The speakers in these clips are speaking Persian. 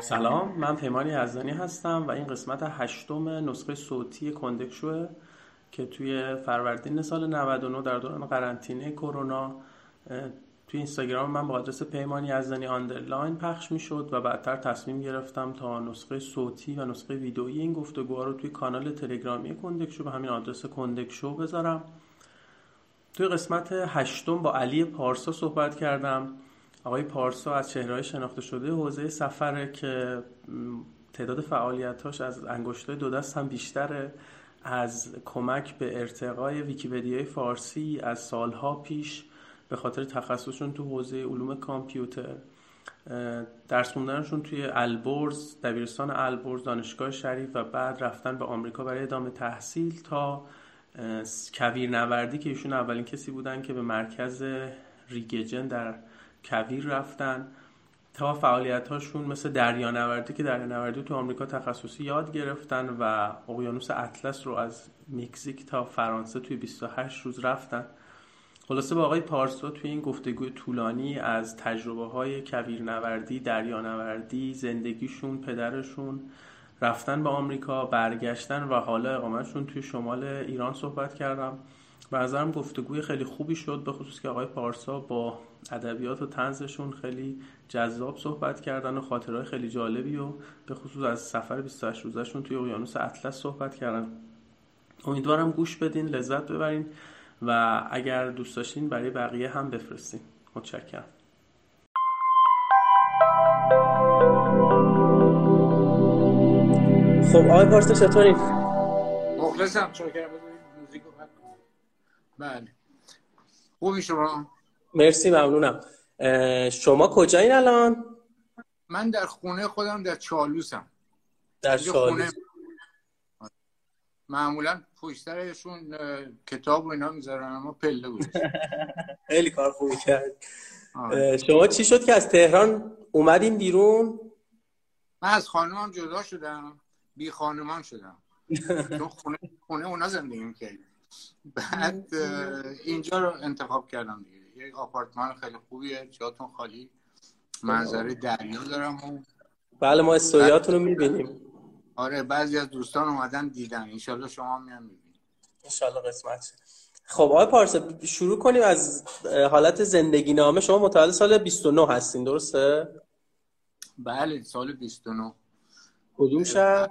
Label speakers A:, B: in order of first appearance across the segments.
A: سلام من پیمانی یزدانی هستم و این قسمت هشتم نسخه صوتی کندکشوه که توی فروردین سال 99 در دوران قرنطینه کرونا توی اینستاگرام من با آدرس پیمانی یزدانی آندرلاین پخش می‌شد و بعدتر تصمیم گرفتم تا نسخه صوتی و نسخه ویدئویی این گفتگوها رو توی کانال تلگرامی کندکشو به همین آدرس کندکشو بذارم. توی قسمت هشتم با علی پارسا صحبت کردم. آقای پارسا از چهرهای شناخته شده حوزه سفره که تعداد فعالیتاش از انگشتای دو دست هم بیشتره از کمک به ارتقای ویکیپدیای فارسی از سالها پیش به خاطر تخصصشون تو حوزه علوم کامپیوتر. درس خوندنشون توی البرز دبیرستان البرز دانشگاه شریف و بعد رفتن به آمریکا برای ادامه تحصیل تا کویر نوردی که ایشون اولین کسی بودن که به مرکز ریگجن در کویر رفتن. تا فعالیت هاشون مثل دریانوردی که دریانوردی تو آمریکا تخصصی یاد گرفتن و اقیانوس اطلس رو از مکزیک تا فرانسه توی 28 روز رفتن. خلاصه با آقای پارسا توی این گفتگوی طولانی از تجربه های کویرنوردی دریانوردی زندگیشون پدرشون رفتن به آمریکا برگشتن و حالا اقامتشون توی شمال ایران صحبت کردم. به نظرم گفتگوی خیلی خوبی شد به خصوص که آقای پارسا با ادبیات و تنزشون خیلی جذاب صحبت کردن و خاطرهای خیلی جالبی و به خصوص از سفر 28 روزشون توی اقیانوس اطلس صحبت کردن. امیدوارم گوش بدین لذت ببرین و اگر دوست داشتین برای بقیه هم بفرستین. متشکرم. خب آقای پارسا چطورین؟
B: مخلصم. چون بله. خوبی شما؟
A: مرسی ممنونم. شما کجایین الان؟
B: من در خونه خودم در چالوسم.
A: در چالوس.
B: معمولا پشترشون کتاب و اینا می‌ذارن اما پله بود.
A: خیلی کار خوبی کرد. شما چی شد که از تهران اومدین بیرون؟
B: من از خانمم جدا شدم. بی خانمان شدم. چون خونه خونه اونا زندگی می‌کردیم. بعد اینجا رو انتخاب کردم دیگه. یک آپارتمان خیلی خوبیه جاتون خالی. منظره دریا دارم و
A: بله ما استوریاتون رو می‌بینیم.
B: آره بعضی از دوستان اومدن دیدن. انشالله شما هم میان می‌بینید.
A: انشالله قسمت. خب آقای پارسا شروع کنیم از حالت زندگی نامه. شما متولد سال 29 هستین درسته؟
B: بله سال 29
A: کدوم شهر؟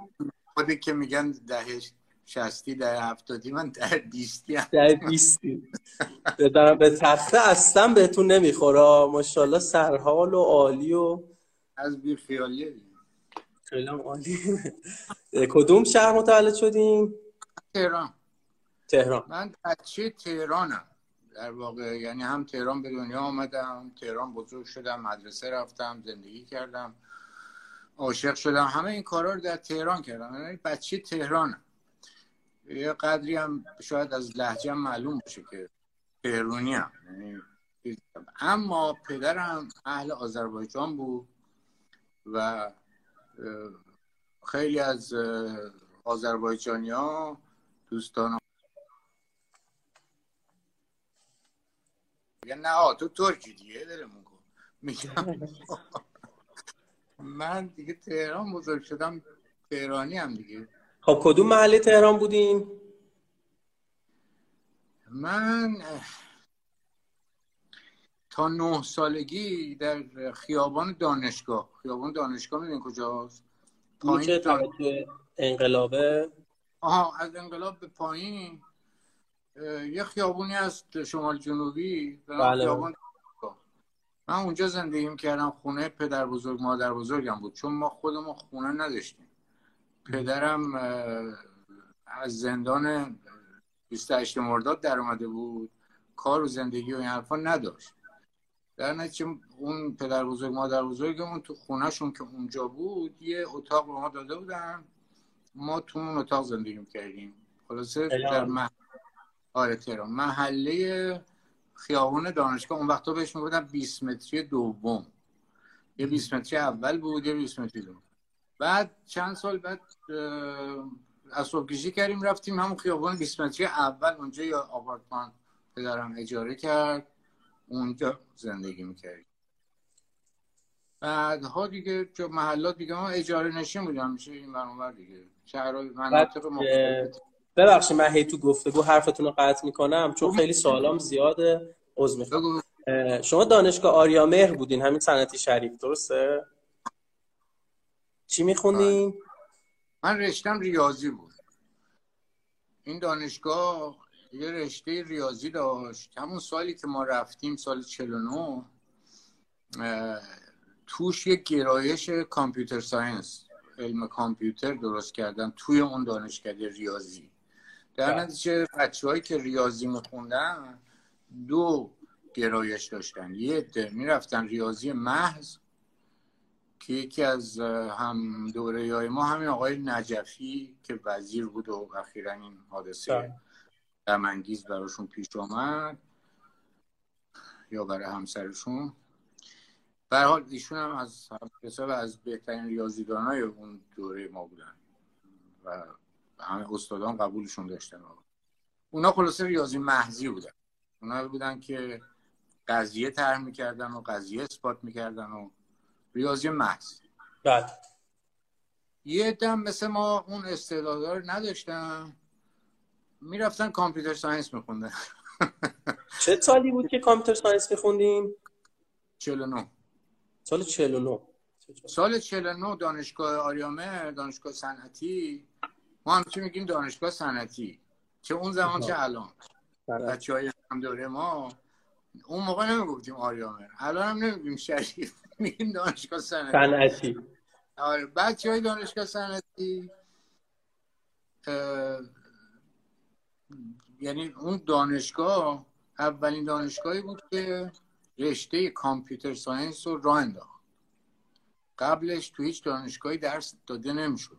B: خودی که میگن دهش شستی در هفتادی من در بیستی هم
A: در بیستی. دارم به تخته اصلا بهتون نمی‌خوره. ماشاءالله سرحال و عالی و
B: از بی خیالی
A: خیلی عالی. کدوم شهر متولد شدین؟
B: تهران.
A: تهران.
B: من بچه تهرانم. در واقع یعنی هم تهران به دنیا آمدم تهران بزرگ شدم مدرسه رفتم زندگی کردم عاشق شدم. همه این کارا رو در تهران کردم. یعنی بچه تهرانم. یه قدری هم شاید از لحجه معلوم باشه که تهرونی هم. یعنی اما پدرم اهل آذربایجان بود و خیلی از آذربایجانی ها دوستان نه تو ترکی دیگه دلمون کن میگم من دیگه تهران بزرگ شدم تهرانی هم دیگه.
A: خب کدوم محله تهران بودین؟
B: من تا نه سالگی در خیابان دانشگاه خیابان دانشگاه می‌دونی کجاست؟
A: پایین دان... انقلابه؟
B: آها از انقلاب به پایین. یه خیابونی هست شمال جنوبی
A: بله.
B: خیابان من اونجا زندگی کردم خونه پدر بزرگ مادر بزرگم بود چون ما خودمون خونه نداشتیم. پدرم از زندان 28 مرداد در اومده بود. کار و زندگی و این حرفا نداشت. در نتیجه اون پدر بزرگ مادر بزرگمون تو خونهشون که اونجا بود یه اتاق به ما داده بودن. ما تو اون اتاق زندگی کردیم خلاصه در مح... آره تهران. محله خیابون دانشگاه. اون وقتا بهش می‌گفتن 20 متری دوم. یه 20 متری اول بود یه 20 متری دوم. بعد چند سال بعد کشی کردیم رفتیم همون خیابان 20 متری اول اونجا یا آپارتمان پدرم اجاره کرد اونجا زندگی می‌کردیم. بعدها دیگه جو محلات دیگه ما اجاره نشین بودم میشه این برانور دیگه. شهرهای مناطق
A: ببخشید من هی تو گفتگو حرفتون رو قطع می‌کنم چون خیلی سوالام زیاده عذر می‌خوام. شما دانشگاه آریامهر بودین همین صنعتی شریف درسته؟ چی می‌خونین
B: من رشتم ریاضی بود. این دانشگاه یه رشته ریاضی داشت. همون سالی که ما رفتیم سال 49 توش یه گرایش کامپیوتر ساینس علم کامپیوتر درست کردن توی اون دانشکده ریاضی. در بله. نتیجه بچه که ریاضی میخوندن دو گرایش داشتن. یه عده می‌رفتن ریاضی محض که یکی از هم دوره های ما همین آقای نجفی که وزیر بود و اخیرا این حادثه دمانگیز براشون پیش آمد یا برای همسرشون. در حال ایشون هم از حساب از بهترین ریاضیدان های اون دوره ما بودن و همه استادان قبولشون داشتن. اونا خلاصه ریاضی محضی بودن. اونا بودن که قضیه طرح می‌کردن و قضیه اثبات می‌کردن و ریاضی محض.
A: بله.
B: یه عده‌م مثل ما اون استعدادا رو نداشتن. می‌رفتن computer science میخوندن.
A: چه سالی بود که computer science میخوندین؟
B: 49
A: سال 49
B: سال 49 دانشگاه آریامهر دانشگاه صنعتی. ما هم چی میگیم؟ دانشگاه صنعتی. چه اون زمان چه الان؟ بچه های هم دوره ما. اون موقع نمی‌گفتیم آریامه. الان هم نمیگیم شریف. میگیم دانشگاه صنعتی. آره. بچه های دانشگاه صنعتی یعنی اون دانشگاه اولین دانشگاهی بود که رشته کامپیوتر ساینس رو راه انداخت. قبلش تو هیچ دانشگاهی درس داده نمی‌شد.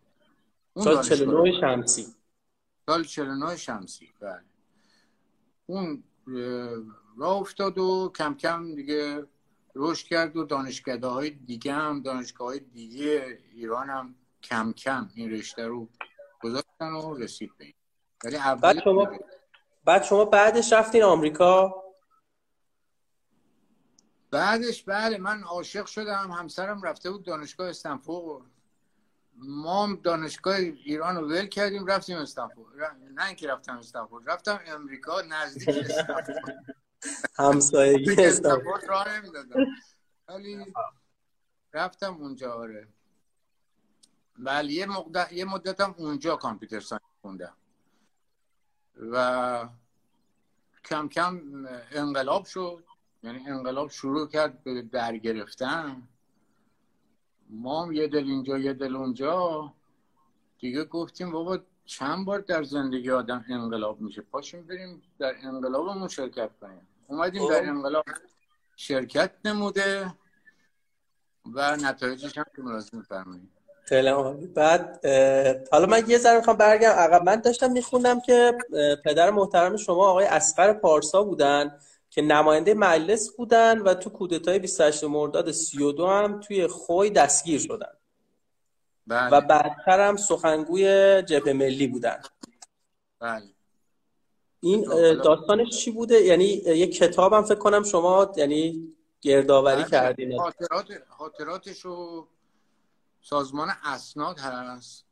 A: سال 49 شمسی.
B: سال 49 شمسی. بله. اون راه افتاد و کم کم دیگه رشد کرد و دانشگاه های دیگه هم دانشگاه های دیگه ایران هم کم کم این رشته رو گذاشتن و رسید به
A: ولی بعد شما بعد شما بعدش رفتین آمریکا؟
B: بعدش بله من عاشق شدم. همسرم رفته بود دانشگاه استنفورد. ما دانشگاه ایران رو ول کردیم رفتیم استنفورد. نه اینکه رفتم استنفورد رفتم امریکا نزدیک استنفورد.
A: همسایگی استنفورد
B: راه نمی‌دادم. ولی رفتم اونجا آره. بله یه, مقدر... یه مدتم اونجا کامپیوتر ساینس خوندم. و کم کم انقلاب شد. یعنی انقلاب شروع کرد به برگرفتن ما هم یه دل اینجا یه دل اونجا. دیگه گفتیم بابا چند بار در زندگی آدم انقلاب میشه؟ پاشیم بریم در انقلابمون شرکت کنیم. اومدیم در خب. انقلاب شرکت نموده و نتایجش هم که ملاحظه میفرمایید.
A: خیلی بعد حالا من یه ذره می‌خوام برگم عقب من داشتم میخوندم که پدر محترم شما آقای اسقر پارسا بودن که نماینده مجلس بودن و تو کودتای 28 مرداد 32 هم توی خوی دستگیر شدن.
B: بله.
A: و بعدتر هم سخنگوی جبهه ملی بودن.
B: بله.
A: این داستانش چی بوده یعنی یک کتاب هم فکر کنم شما یعنی گردآوری بله. کردین
B: خاطرات خاطراتشو سازمان اسناد هست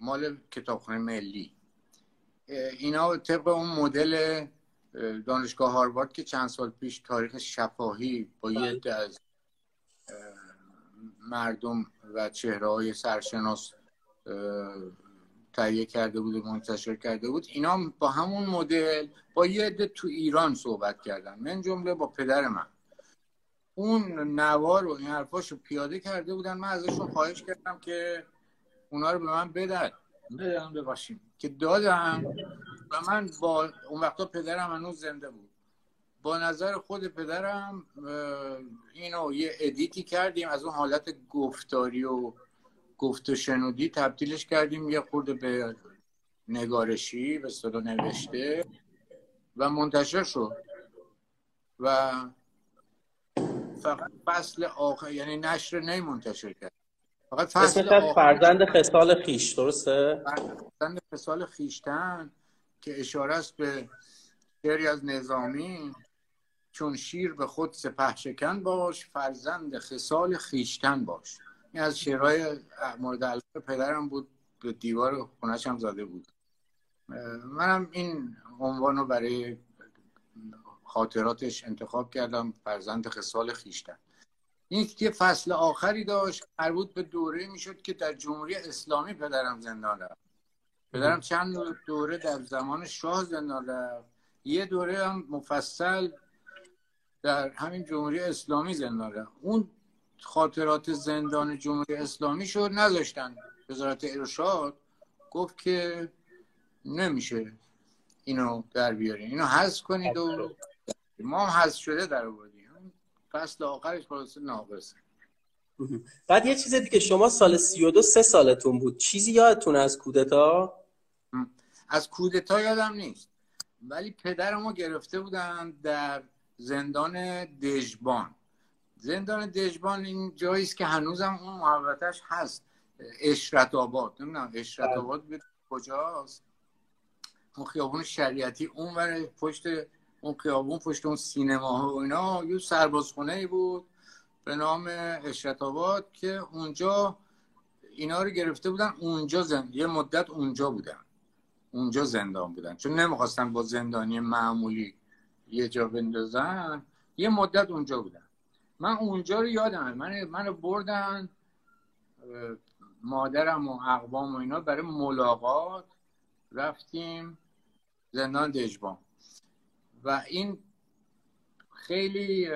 B: مال کتابخانه ملی اینا طبق اون مدل دانشگاه هاروارد که چند سال پیش تاریخ شفاهی با یه بله. از مردم و چهره های سرشناس تهیه کرده بود و منتشر کرده بود اینا با همون مدل با یه عده تو ایران صحبت کردن. من جمله با پدر من. اون نوار و این حرفاشو پیاده کرده بودن. من ازشون خواهش کردم که اونا رو به من بدن. بدن بباشیم که دادم و من با اون وقتا پدرم هنوز زنده بود. با نظر خود پدرم اینو یه ادیتی کردیم از اون حالت گفتاری و گفت و شنودی تبدیلش کردیم یه خورده به نگارشی به صدا نوشته و منتشر شد. و فقط فصل آخر یعنی نشر نی منتشر کرد.
A: فقط فصل فرزند خصال خیش درسته؟
B: فرزند خصال خیشتن که اشاره است به شعری از نظامی چون شیر به خود سپه شکن باش فرزند خصال خیشتن باش. این از شعرهای مورد علاقه پدرم بود به دیوار خونش هم زده بود. منم این عنوان رو برای خاطراتش انتخاب کردم فرزند خصال خیشتن این که فصل آخری داشت مربوط به دوره می‌شد که در جمهوری اسلامی پدرم زندان رفت. پدرم چند دوره در زمان شاه زندان رفت. یه دوره هم مفصل در همین جمهوری اسلامی زندان رفت. اون خاطرات زندان جمهوری اسلامی شد نذاشتن وزارت ارشاد گفت که نمیشه اینو در بیارین اینو حذف کنید و ما هم حذف شده در آوردیم. فصل آخرش خلاص ناقصه.
A: بعد یه چیز دیگه شما سال 32 سه سالتون بود. چیزی یادتون از کودتا؟
B: از کودتا یادم نیست. ولی پدرمو گرفته بودن در زندان دژبان. زندان دژبان این جایی است که هنوزم اون محوطش هست. اشرت آباد. نمی‌دونم اشرت بله. آباد کجاست؟ اون خیابون شریعتی اون ور پشت اون خیابون پشت اون سینما و اینا یه سربازخونه ای بود به نام اشرت آباد که اونجا اینا رو گرفته بودن. اونجا زند... یه مدت اونجا بودن. اونجا زندان بودن. چون نمی‌خواستن با زندانی معمولی یه جا بندازن. یه مدت اونجا بودن. من اونجا رو یادم من منو بردن مادرم و اقوام و اینا برای ملاقات رفتیم زندان دژبان. و این خیلی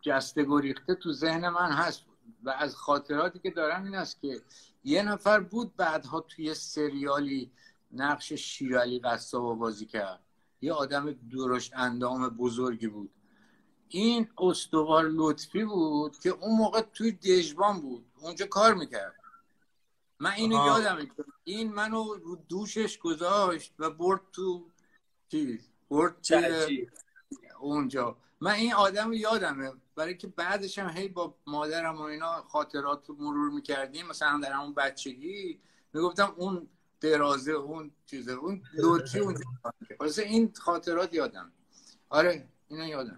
B: جسته گریخته تو ذهن من هست. و از خاطراتی که دارم این است که یه نفر بود بعدها توی سریالی نقش شیرالی قصاب بازی کرد. یه آدم درشت اندام بزرگی بود. این استوار لطفی بود که اون موقع توی دژبان بود. اونجا کار می‌کرد. من اینو یادم این منو رو دوشش گذاشت و برد تو چیز برد اونجا. من این آدم رو یادمه. برای که بعدش هم هی با مادرم و اینا خاطرات رو مرور می‌کردیم. مثلا در همون بچگی. می‌گفتم اون درازه اون چیزه اون لوتی اون این خاطرات یادم. آره.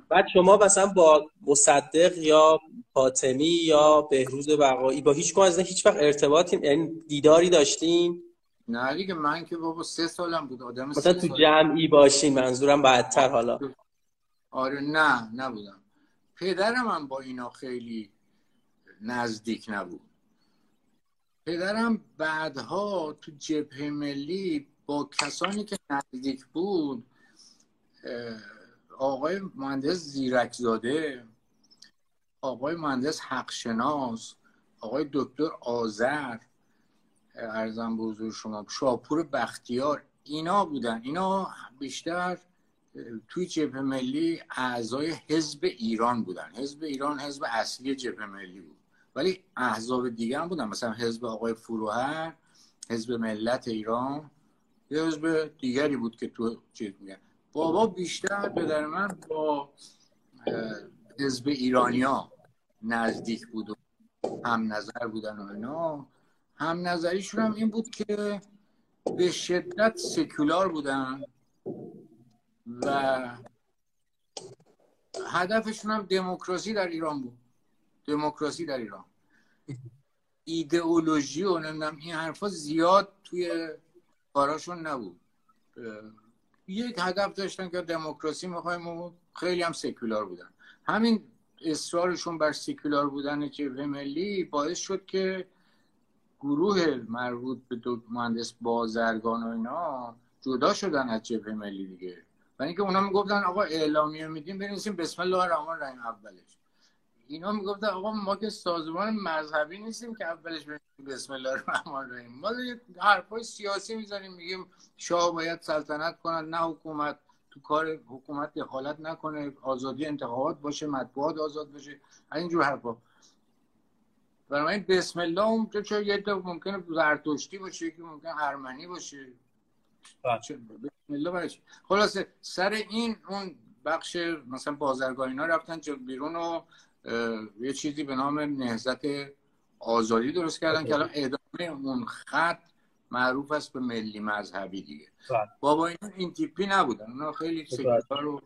A: بعد شما مثلا با مصدق یا فاطمی یا بهروز بقایی با هیچ از هیچ وقت ارتباطی یعنی دیداری داشتین
B: نه دیگه من که بابا سه سالم بود آدم
A: مثلا تو جمعی باشین منظورم بعدتر حالا.
B: آره نه نبودم. پدرم هم با اینا خیلی نزدیک نبود. پدرم بعدها تو جبهه ملی با کسانی که نزدیک بود آقای مهندس زیرکزاده آقای مهندس حقشناس آقای دکتر آذر ارزم به حضور شما شاپور بختیار اینا بودن. اینا بیشتر توی جبهه ملی اعضای حزب ایران بودن. حزب ایران حزب اصلی جبهه ملی بود. ولی احزاب دیگه هم بودن. مثلا حزب آقای فروهر حزب ملت ایران یه حزب دیگری بود که تو چیز میگن بابا بیشتر پدر من با حزب ایرانیا نزدیک بود و هم نظر بودن و اینا. هم نظریشون هم این بود که به شدت سکولار بودن و هدفشون هم دموکراسی در ایران بود. دموکراسی در ایران. ایدئولوژی و نمی‌دونم این حرفا زیاد توی کاراشون نبود. یک هدف داشتن که دموکراسی می‌خوایم و خیلی هم سکولار بودن. همین اصرارشون بر سکولار بودن جبهه ملی باعث شد که گروه مربوط به دو مهندس بازرگان و اینا جدا شدن از جبهه ملی دیگه. و اینکه اونا می‌گفتن آقا اعلامیه میدیم بنویسیم بسم الله الرحمن الرحیم اولش. اینا می‌گفتن آقا ما که سازمان مذهبی نیستیم که اولش بسم الله الرحمن الرحیم. ما حرفای سیاسی می‌زنیم میگیم شاه باید سلطنت کنن نه حکومت. تو کار حکومت دخالت نکنه آزادی انتخابات باشه مطبوعات آزاد باشه اینجور حرفا. برای بسم الله اون چه یه دو ممکنه زرتشتی باشه که ممکن ارمنی باشه. بله. بسم الله باشه خلاصه سر این اون بخش مثلا بازرگاه اینا رفتن بیرون و یه چیزی به نام نهزت آزادی درست کردن که الان ادامه اون خط معروف است به ملی مذهبی دیگه. بله. بابا این این تیپی نبودن. اونا خیلی سکولار رو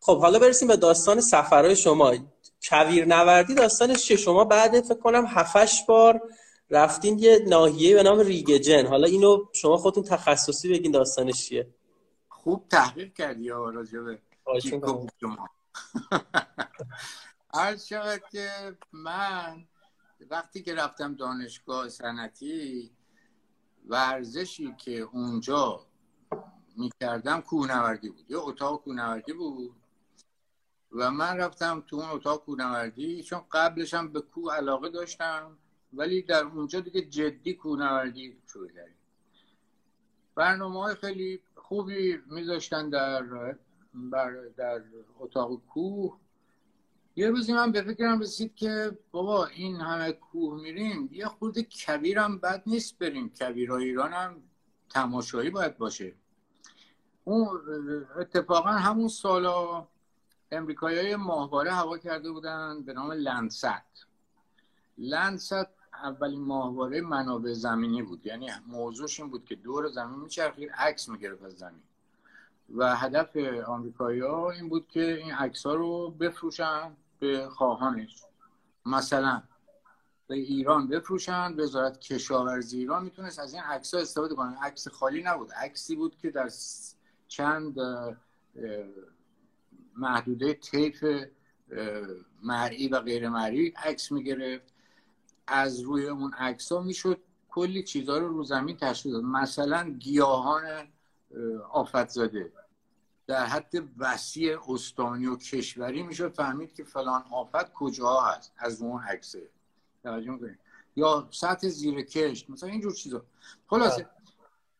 A: خب حالا برسیم به داستان سفرهای شما. کویر نوردی داستانش چه شما بعد فکر کنم هفتش بار رفتین یه ناحیه به نام ریگجن حالا اینو شما خودتون تخصصی بگین داستانش چیه.
B: خوب تحقیق کردی یا راجبه عرض شود که من وقتی که رفتم دانشگاه سنتی ورزشی که اونجا می‌کردم کوهنوردی بود. یه اتاق کوهنوردی بود و من رفتم تو اون اتاق کوهنوردی چون قبلش هم به کوه علاقه داشتم ولی در اونجا دیگه جدی کوهنوردی شروع کردیم. برنامه های خیلی خوبی میذاشتن در در اتاق کوه. یه روزی من به فکرم رسید که بابا این همه کوه میریم یه خورده کبیرم بد نیست بریم. کبیر ایران هم تماشایی باید باشه. اون اتفاقا همون سالا امریکایی های ماهواره هوا کرده بودن به نام لندست لندست اولین ماهواره منابع زمینی بود. یعنی موضوعش این بود که دور زمین میچرخید عکس می‌گرفت از زمین. و هدف آمریکایی ها این بود که این عکس ها رو بفروشن. به خواهانش. مثلا به ایران بفروشن وزارت کشاورزی ایران می‌تونست از این عکس ها استفاده کنه. عکس خالی نبود. عکسی بود که در چند محدوده طیف مرئی و غیر مرئی عکس می‌گرفت. از روی اون عکس ها می‌شد کلی چیزها رو رو زمین تشکیل داد. مثلا گیاهان آفت زاده در حد وسیع استانی و کشوری میشه فهمید که فلان آفت کجا هست از اون عکسه. توجه یا سطح زیر کشت مثلا اینجور چیزا. خلاصه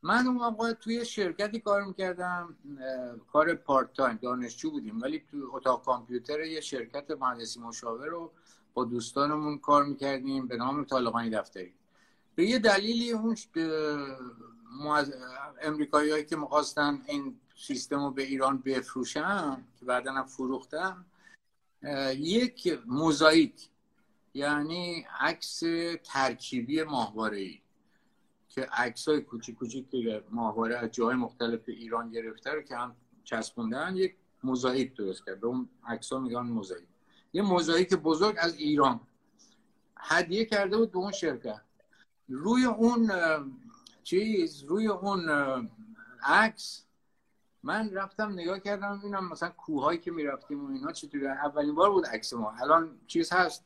B: من اون موقع توی شرکتی کار می‌کردم کار پارت تایم دانشجو بودیم. ولی تو اتاق کامپیوتر یه شرکت مهندسی مشاور رو با دوستانمون کار می‌کردیم به نام طالقانی دفتری. به یه دلیلی اون امریکایی که می‌خواستن این سیستم رو به ایران بفروشن که بعدا هم فروختم یک موزاییک یعنی عکس ترکیبی ماهواره ای که عکس های کوچیک کوچیک که ماهواره از جای مختلف ایران گرفته رو که هم چسبوندن یک موزاییک درست کرد. به اون عکس ها میگن موزاییک. یه موزاییک بزرگ از ایران. هدیه کرده بود به اون شرکت. روی اون چیز روی اون عکس. من رفتم نگاه کردم ببینم مثلا کوههایی که می‌رفتیم و اینا چطوری. اولین بار بود عکس ما. الان چیز هست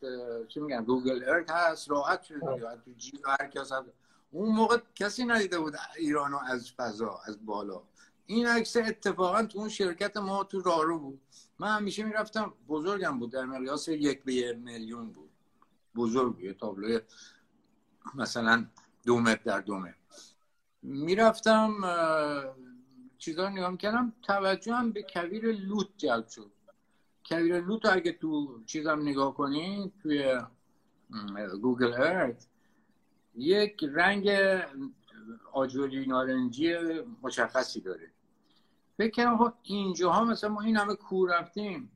B: چی میگن گوگل ارت هست راحت شده. تو جیب هر کس هست. اون موقع کسی ندیده بود ایرانو از فضا از بالا. این عکس اتفاقا تو اون شرکت ما تو رارو بود. من همیشه می‌رفتم بزرگم بود در مقیاس یک به یک میلیون بود. بزرگ یه تابلوی مثلا دو متر در دو متر. می‌رفتم چیزا نگاه می‌کردم توجه هم به کویر لوت جلب شد. کویر لوت اگه تو چیزم نگاه کنین توی گوگل ارت یک رنگ آجوری نارنجی مشخصی داره. فکر کردم خب اینجاها مثلا ما این همه کور رفتیم.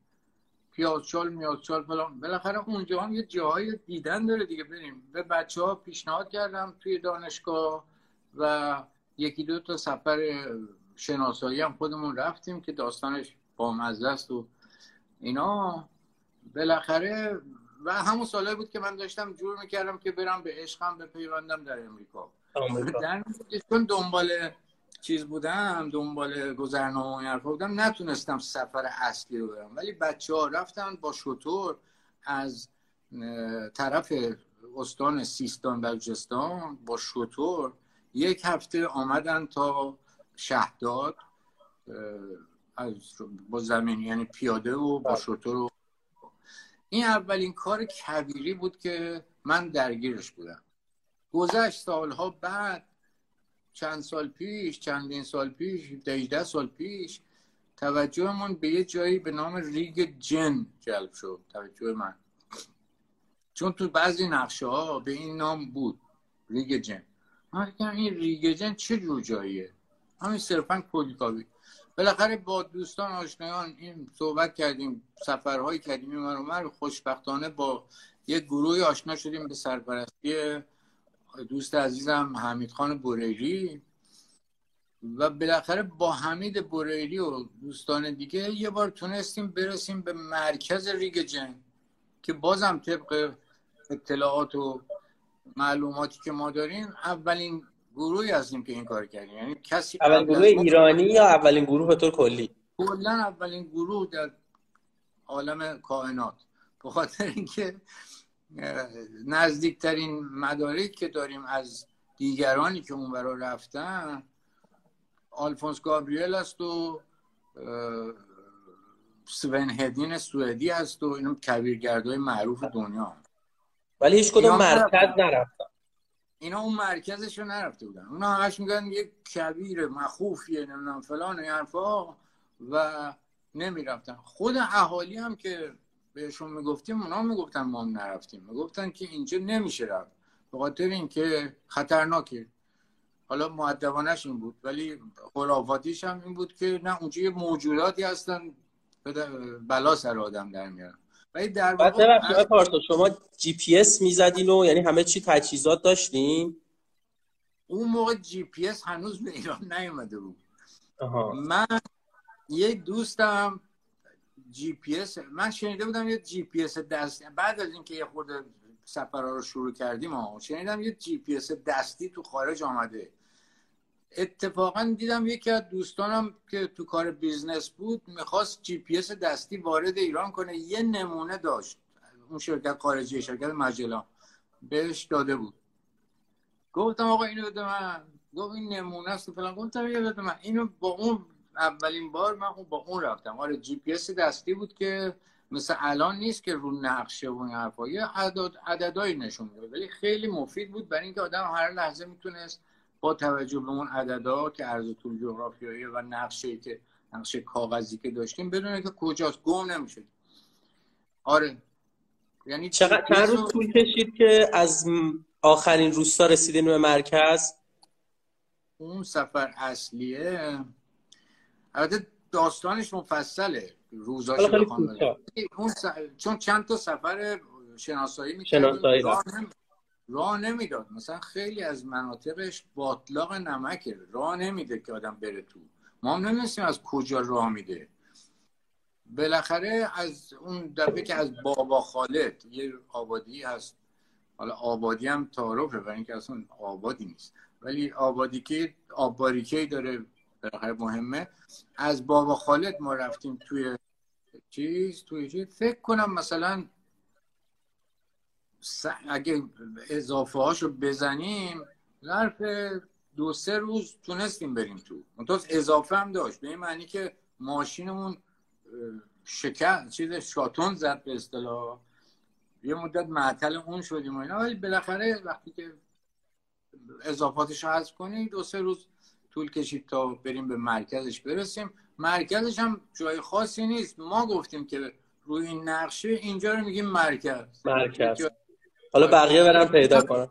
B: پیازچال میازچال فلان. بالاخره اونجا هم یه جاهای دیدن داره دیگه. بریم. به بچه ها پیشنهاد کردم توی دانشگاه. و یکی دو تا سفر شناسایی هم خودمون رفتیم که داستانش با است و اینا. بالاخره و همون سالهایی بود که من داشتم جور می‌کردم که برم به عشقم بپیوندم در امریکا. در چون دنبال چیز بودم دنبال گذرنامه و حرفا بودم نتونستم سفر اصلی رو برم. ولی بچه ها رفتن با شطور از طرف استان سیستان بلوچستان با شطور یک هفته آمدن تا شهداد از با زمین یعنی پیاده و با بله. شطور و این اولین کار کبیری بود که من درگیرش بودم. گذشت سالها بعد چند سال پیش چندین سال پیش دیده سال پیش توجهمون به یه جایی به نام ریگ جن جلب شد. توجه من. چون تو بعضی نقشه ها به این نام بود ریگ جن. من این ریگ جن چه جور جاییه؟ همین صرفا کلیکاوی. بالاخره با دوستان آشنایان این صحبت کردیم سفرهایی کردیم این خوشبختانه با یک گروه آشنا شدیم به سرپرستی دوست عزیزم حمید خان بوریری و بالاخره با حمید بریلی و دوستان دیگه یه بار تونستیم برسیم به مرکز ریگ جنگ که بازم طبق اطلاعات و معلوماتی که ما داریم اولین گروهی هستیم که این کار کردیم. یعنی کسی
A: اولین گروه ایرانی یا اولین گروه به طور کلی؟
B: کلا اولین گروه در عالم کائنات. به خاطر اینکه نزدیکترین مدارک که داریم از دیگرانی که اون برا رفتن آلفونس گابریل است و سون هدین سوئدی هست و اینم کبیرگردهای معروف دنیا.
A: ولی هیچ کدوم مرکز نرفتن.
B: اینا اون مرکزش رو نرفته بودن. اونا همش میگن یک کبیر مخوفیه نمی‌دونم فلان حرفا و نمی‌رفتن. خود اهالی هم که بهشون می‌گفتیم اونا می‌گفتن ما هم نرفتیم. می‌گفتن که اینجا نمیشه رفت. به خاطر اینکه خطرناکه. حالا مؤدبانه‌ش این بود ولی خرافاتیش هم این بود که نه اونجا یه موجوداتی هستن بلا سر آدم در میارن. ولی در
A: واقع از... شما جی پی اس می‌زدین و یعنی همه چی تجهیزات داشتین؟
B: اون موقع جی پی اس هنوز به ایران نیومده بود. من یه دوستم جی پی اس من شنیده بودم یه جی پی اس دستی بعد از اینکه یه خورده سفرها رو شروع کردیم ها شنیدم یه جی پی اس دستی تو خارج آمده. اتفاقا دیدم یکی از دوستانم که تو کار business بود می‌خواست جی پی اس دستی وارد ایران کنه. یه نمونه داشت. اون شرکت خارجی شرکت Magellan. بهش داده بود. گفتم آقا اینو بده من. گفت این نمونه است. فلان. گفتم یه بده من. اینو با اون اولین بار من با اون رفتم. آره جی پی اس دستی بود که مثل الان نیست که رو نقشه و این حرفا. یه عدد عددایی نشون میده. ولی خیلی مفید بود. برای اینکه آدم هر لحظه می‌تونست با توجه به اون عددا که عرض طول جغرافیایی و نقشه که نقشه کاغذی که داشتیم بدون که کجاست. گم نمیشه آره.
A: یعنی چقدر چند روز طول کشید که از آخرین روستا رسیدین به مرکز؟
B: اون سفر اصلیه. البته داستانش مفصله. روزاش اون چون چند تا سفر شناسایی می‌کردیم. راه, نمی... راه نمی‌داد. مثلا خیلی از مناطقش باطلاق نمکه. راه نمیده که آدم بره تو. ما هم نمی‌دونستیم از کجا راه میده. بالاخره از اون دفعه که از بابا خالد یه آبادی هست. حالا آبادی هم تعارفه و اینکه اصلا آبادی نیست. ولی آبادی که آباریکی داره بالاخره مهمه. از بابا خالد ما رفتیم توی چیز توی چیز. فکر کنم مثلا اگه اضافه هاشو بزنیم ظرف دو سه روز تونستیم بریم تو. منتها اضافه هم داشت. به این معنی که ماشینمون شکر چیز شاتون زد به اصطلاح. یه مدت معطل اون شدیم و اینا. ولی بالاخره وقتی که اضافاتش رو حذف کنیم دو سه روز طول کشید تا بریم به مرکزش برسیم. مرکزش هم جای خاصی نیست. ما گفتیم که روی این نقشه اینجا رو میگیم مرکز.
A: مرکز. حالا بقیه برم پیدا کنم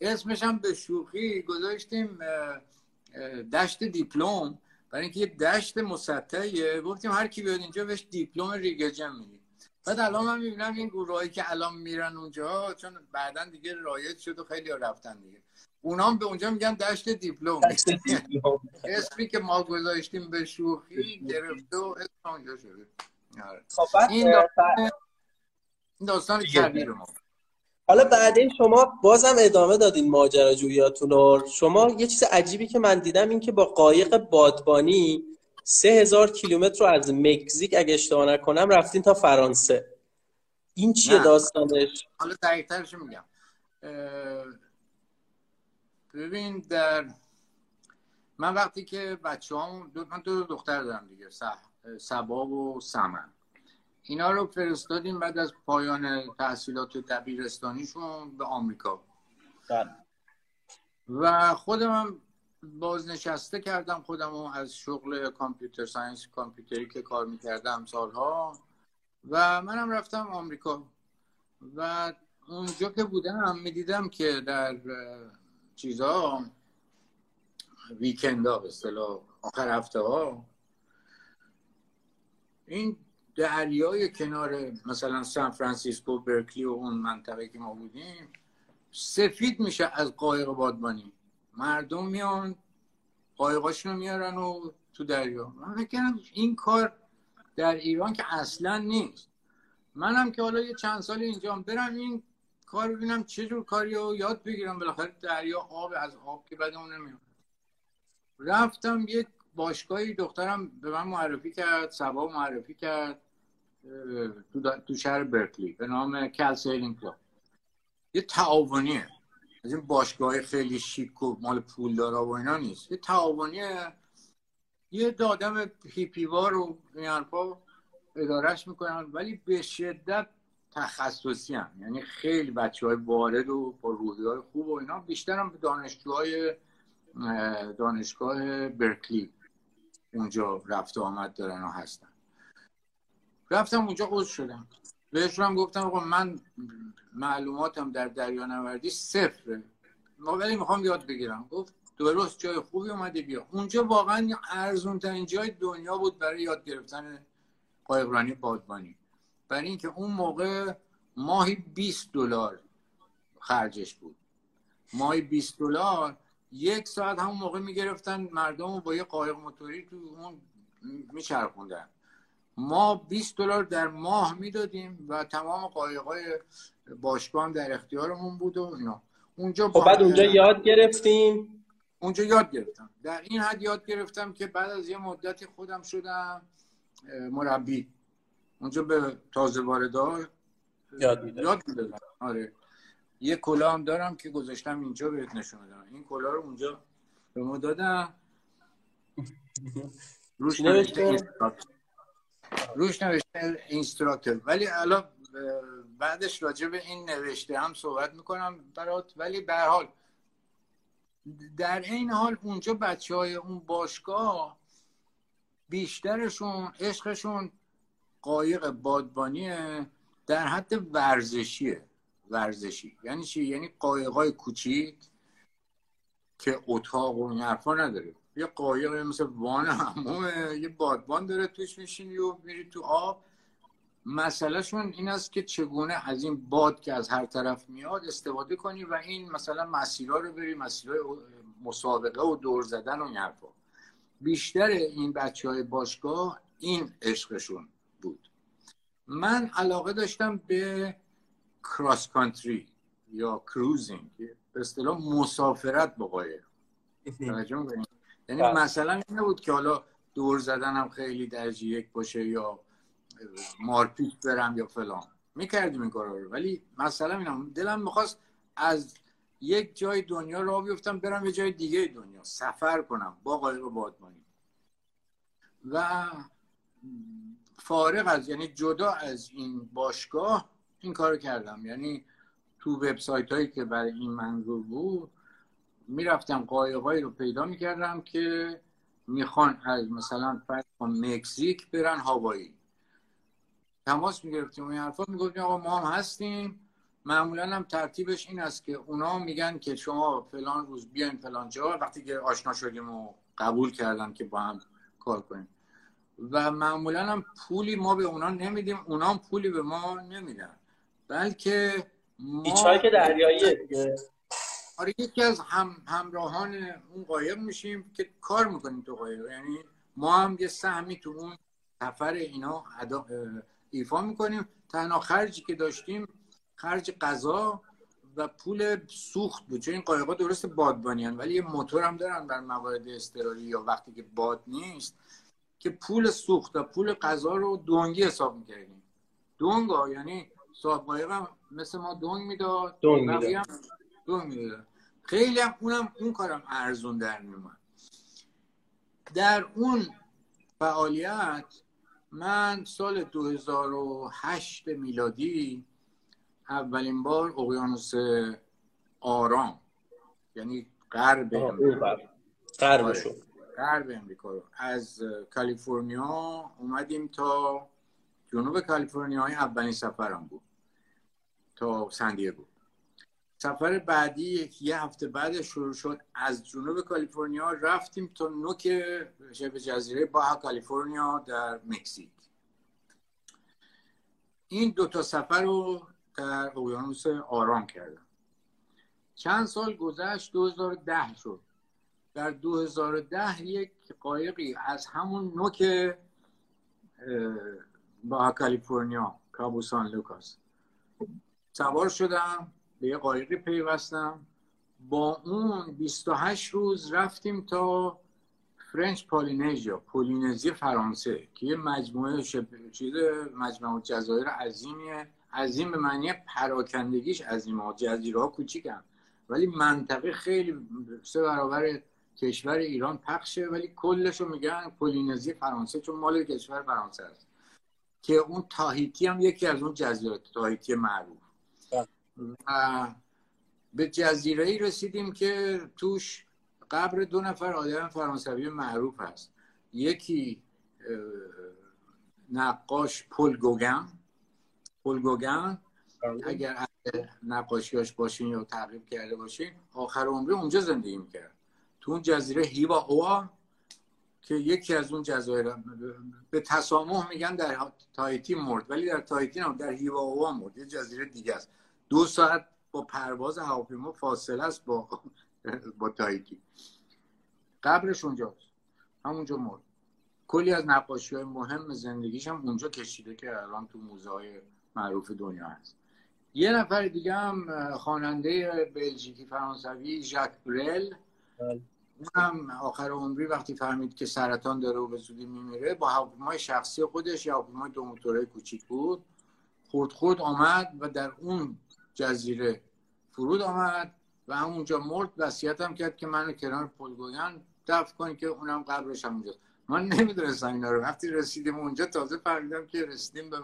B: اسمش هم به شوخی گذاشتیم دشت دیپلم. برای اینکه یه دشت مسطحیه. گفتیم هر کی بیاد اینجا بهش دیپلم ریگجن میگیم بعد الان من می‌بینم این گروهایی که الان میرن اونجا چون بعدا دیگه رایج شد و خیلی رفتن دیگه. اونام به اونجا میگن دشت دیپلم. اسمی که ما گذاشتیم به شوخی گرفته و اسم اونجا شده. آره. خب این داستان, داستان کبیر ما.
A: حالا بعدین شما بازم ادامه دادین ماجراجوییاتون رو. شما یه چیز عجیبی که من دیدم این که با قایق بادبانی سه هزار کیلومتر رو از مکزیک اگه اشتباه نکنم رفتین تا فرانسه. این چیه داستانش؟
B: حالا دقیقترش میگم؟ ببین در من وقتی که بچه هم دو... من دو دختر دارم دیگه سبا و سمن. اینا رو فرستادیم بعد از پایان تحصیلات دبیرستانیشون به آمریکا. بله. و خودم بازنشسته کردم خودم از شغل computer science کامپیوتری که کار می‌کردم سالها. و منم رفتم آمریکا. و اونجا که بودم می‌دیدم که در چیزها weekend ها به اصطلاح آخر هفته ها این دریای کنار مثلا سان فرانسیسکو برکلی و اون منطقه که ما بودیم سفید میشه از قایق بادبانی. مردم میان قایقاشون رو میارن و تو دریا. من فکر این کار در ایران که اصلا نیست. منم که حالا یه چند سال اینجا برم این کار ببینم چه جور کاری رو یاد بگیرم. بالاخره دریا آب از آب که بدمون نمیاد. رفتم یه باشگاهی دخترم به من معرفی کرد سبا معرفی کرد تو, شهر برکلی به نام Cal Sailing Club. یه تعاونیه. از این باشگاه خیلی شیک و مال پول دارا و اینا نیست. یه تعاونیه. یه عده آدم هیپی‌وار و این حرفا ادارش می‌کنن ولی به شدت تخصصی هم یعنی خیلی بچه های وارد و با روحی های خوب و اینا. بیشتر هم دانشجوهای دانشگاه برکلی. اونجا رفت و آمد دارن و هستن. رفتم اونجا عضو شدم. بهشون هم گفتم آقا من معلوماتم در دریا نوردی صفره. ما ولی می‌خوام یاد بگیرم. گفت درست جای خوبی اومده بیا. اونجا واقعا ارزون ترین جای دنیا بود برای یاد گرفتن قایقرانی بادبانی. برای اینکه اون موقع ماهی 20 دلار خرجش بود. ماهی 20 دلار یک ساعت همون موقع می‌گرفتن مردم رو با یه قایق موتوری تو اون میچرخوندن. ما 20 دلار در ماه می‌دادیم و تمام قایقای باشگاه هم در اختیارمون بود و اینا.
A: اونجا خب بعد اونجا یاد گرفتیم
B: اونجا یاد گرفتم. در این حد یاد گرفتم که بعد از یه مدتی خودم شدم مربی. اونجا به تازه واردار
A: یاد می‌دادم. یاد
B: می‌دادم. آره. یه کلاه هم دارم که گذاشتم اینجا بهت نشون بدم این کلاه رو اونجا به ما دادم روش نوشته؟ روش نوشته اینستراکتور ولی الان بعدش راجع به این نوشته هم صحبت می‌کنم برات. ولی به حال در این حال اونجا بچه های اون باشگاه بیشترشون عشقشون قایق بادبانیه در حد ورزشیه. ورزشی. یعنی چی؟ یعنی قایقای کوچیک که اتاق و این حرفا نداره. یه قایق مثل وان همومه یه بادبان داره توش میشینی و میری تو آب. مسئلهشون این است که چگونه از این باد که از هر طرف میاد استفاده کنی و این مثلا مسیرها رو بری مسیرهای مسابقه و دور زدن و این حرفا. بیشتر این بچه های باشگاه این عشقشون بود. من علاقه داشتم به کراس کانتری یا کروزینگ به اصطلاح مسافرت با قایق. یعنی بله. مثلا این نبود که حالا دور زدنم خیلی درجه یک باشه یا مارپیت برم یا فلان. می‌کردیم این کارا رو. ولی مثلا اینم دلم می‌خواست از یک جای دنیا را بیفتم برم یه جای دیگه دنیا. سفر کنم با قایق بادمانی و فارغ از یعنی جدا از این باشگاه این کارو کردم. یعنی تو وبسایت هایی که برای این منظور بود می‌رفتم قایقایی رو پیدا می‌کردم که می‌خوان از مثلا فرض مکزیک برن هاوایی. تماس می‌گرفتیم این حرفا می‌گفتیم آقا ما هم هستیم. معمولا هم ترتیبش این است که اونا میگن که شما فلان روز بیاین فلان جا. وقتی که آشنا شدیم و قبول کردن که با هم کار کنیم. و معمولا هم پولی ما به اونا نمیدیم. اونا هم پولی به ما نمیدن. بلکه
A: ما که دریاییه
B: آره یکی از هم همراهان اون قایق میشیم که کار می‌کنیم تو قایق. یعنی ما هم یه سهمی تو اون سفر اینا ایفا می‌کنیم. تنها خرجی که داشتیم خرج غذا و پول سوخت بود. چون این قایقا درست بادبانی ولی یه موتور هم دارن بر موارد اضطراری یا وقتی که باد نیست که پول سوخت و پول غذا رو دونگی حساب می‌کردیم. دونگ یعنی صاحب قایق هم مثل ما دونگ می‌داد.
A: دونگ می‌داد.
B: دونگ می‌داد. خیلی هم اونم اون کارم ارزون در میومد در اون فعالیت من سال 2008 میلادی اولین بار اقیانوس آرام یعنی غرب.
A: غربشو.
B: آره، غرب امریکا رو. از کالیفرنیا اومدیم تا جنوب کالیفرنیا های اولین سفرم بود تا سندیگو سفر بعدی یه هفته بعد شروع شد. از جنوب کالیفرنیا رفتیم تا نوک شبه جزیره باها کالیفرنیا در مکزیک. این دو تا سفر رو در اقیانوس آرام کردم. چند سال گذشت؟ 2010 شد. در 2010 یک قایقی از همون نوک باخا کالیفرنیا کابو سان لوکاس. سوار شدم به یه قایقی پیوستم. با اون 28 روز رفتیم تا French Polynesia پولینزی فرانسه که یه مجموعه چیز مجموعه جزایر عظیمیه. عظیم به معنی پراکندگیش عظیم ها جزیره ها کوچیکن. ولی منطقه خیلی سه برابر کشور ایران پخشه. ولی کلش رو میگن پولینزی فرانسه چون مال کشور فرانسه است. که اون تاهیتی هم یکی از اون جزیرات تاهیتی معروف بله. و به جزیره ای رسیدیم که توش قبر دو نفر آدم فرانسوی معروف هست یکی نقاش پل گوگن پل گوگن بله. اگر نقاشیاش باشین یا تعقیب کرده باشین آخر عمری اونجا زندگی می‌کرد تو اون جزیره هیوا هوا که یکی از اون جزایر به تسامح میگن در تایتی مرد ولی در تایتی نه در هیوا هوا مرد. یه جزیره دیگه است. دو ساعت با پرواز هواپیما فاصله است با با تایتی. قبرش اونجاست همونجا مرد. کلی از نقاشی های مهم زندگیش هم اونجا کشیده که الان تو موزه های معروف دنیا هست. یه نفر دیگه هم خواننده بلژیکی فرانسوی ژاک برل. بله. هم آخر عمری وقتی فهمید که سرطان داره و به زودی میمیره با هواپیمای شخصی خودش یا هواپیمای دو موتوره کوچیک بود خود خود آمد و در اون جزیره فرود آمد و همونجا مرد وصیت هم کرد که منو کنار پلگویان دفع کنید که اونم قبرش هم اونجاست. من نمی‌دونستم اینا رو. وقتی رسیدیم اونجا تازه فهمیدم که رسیدیم به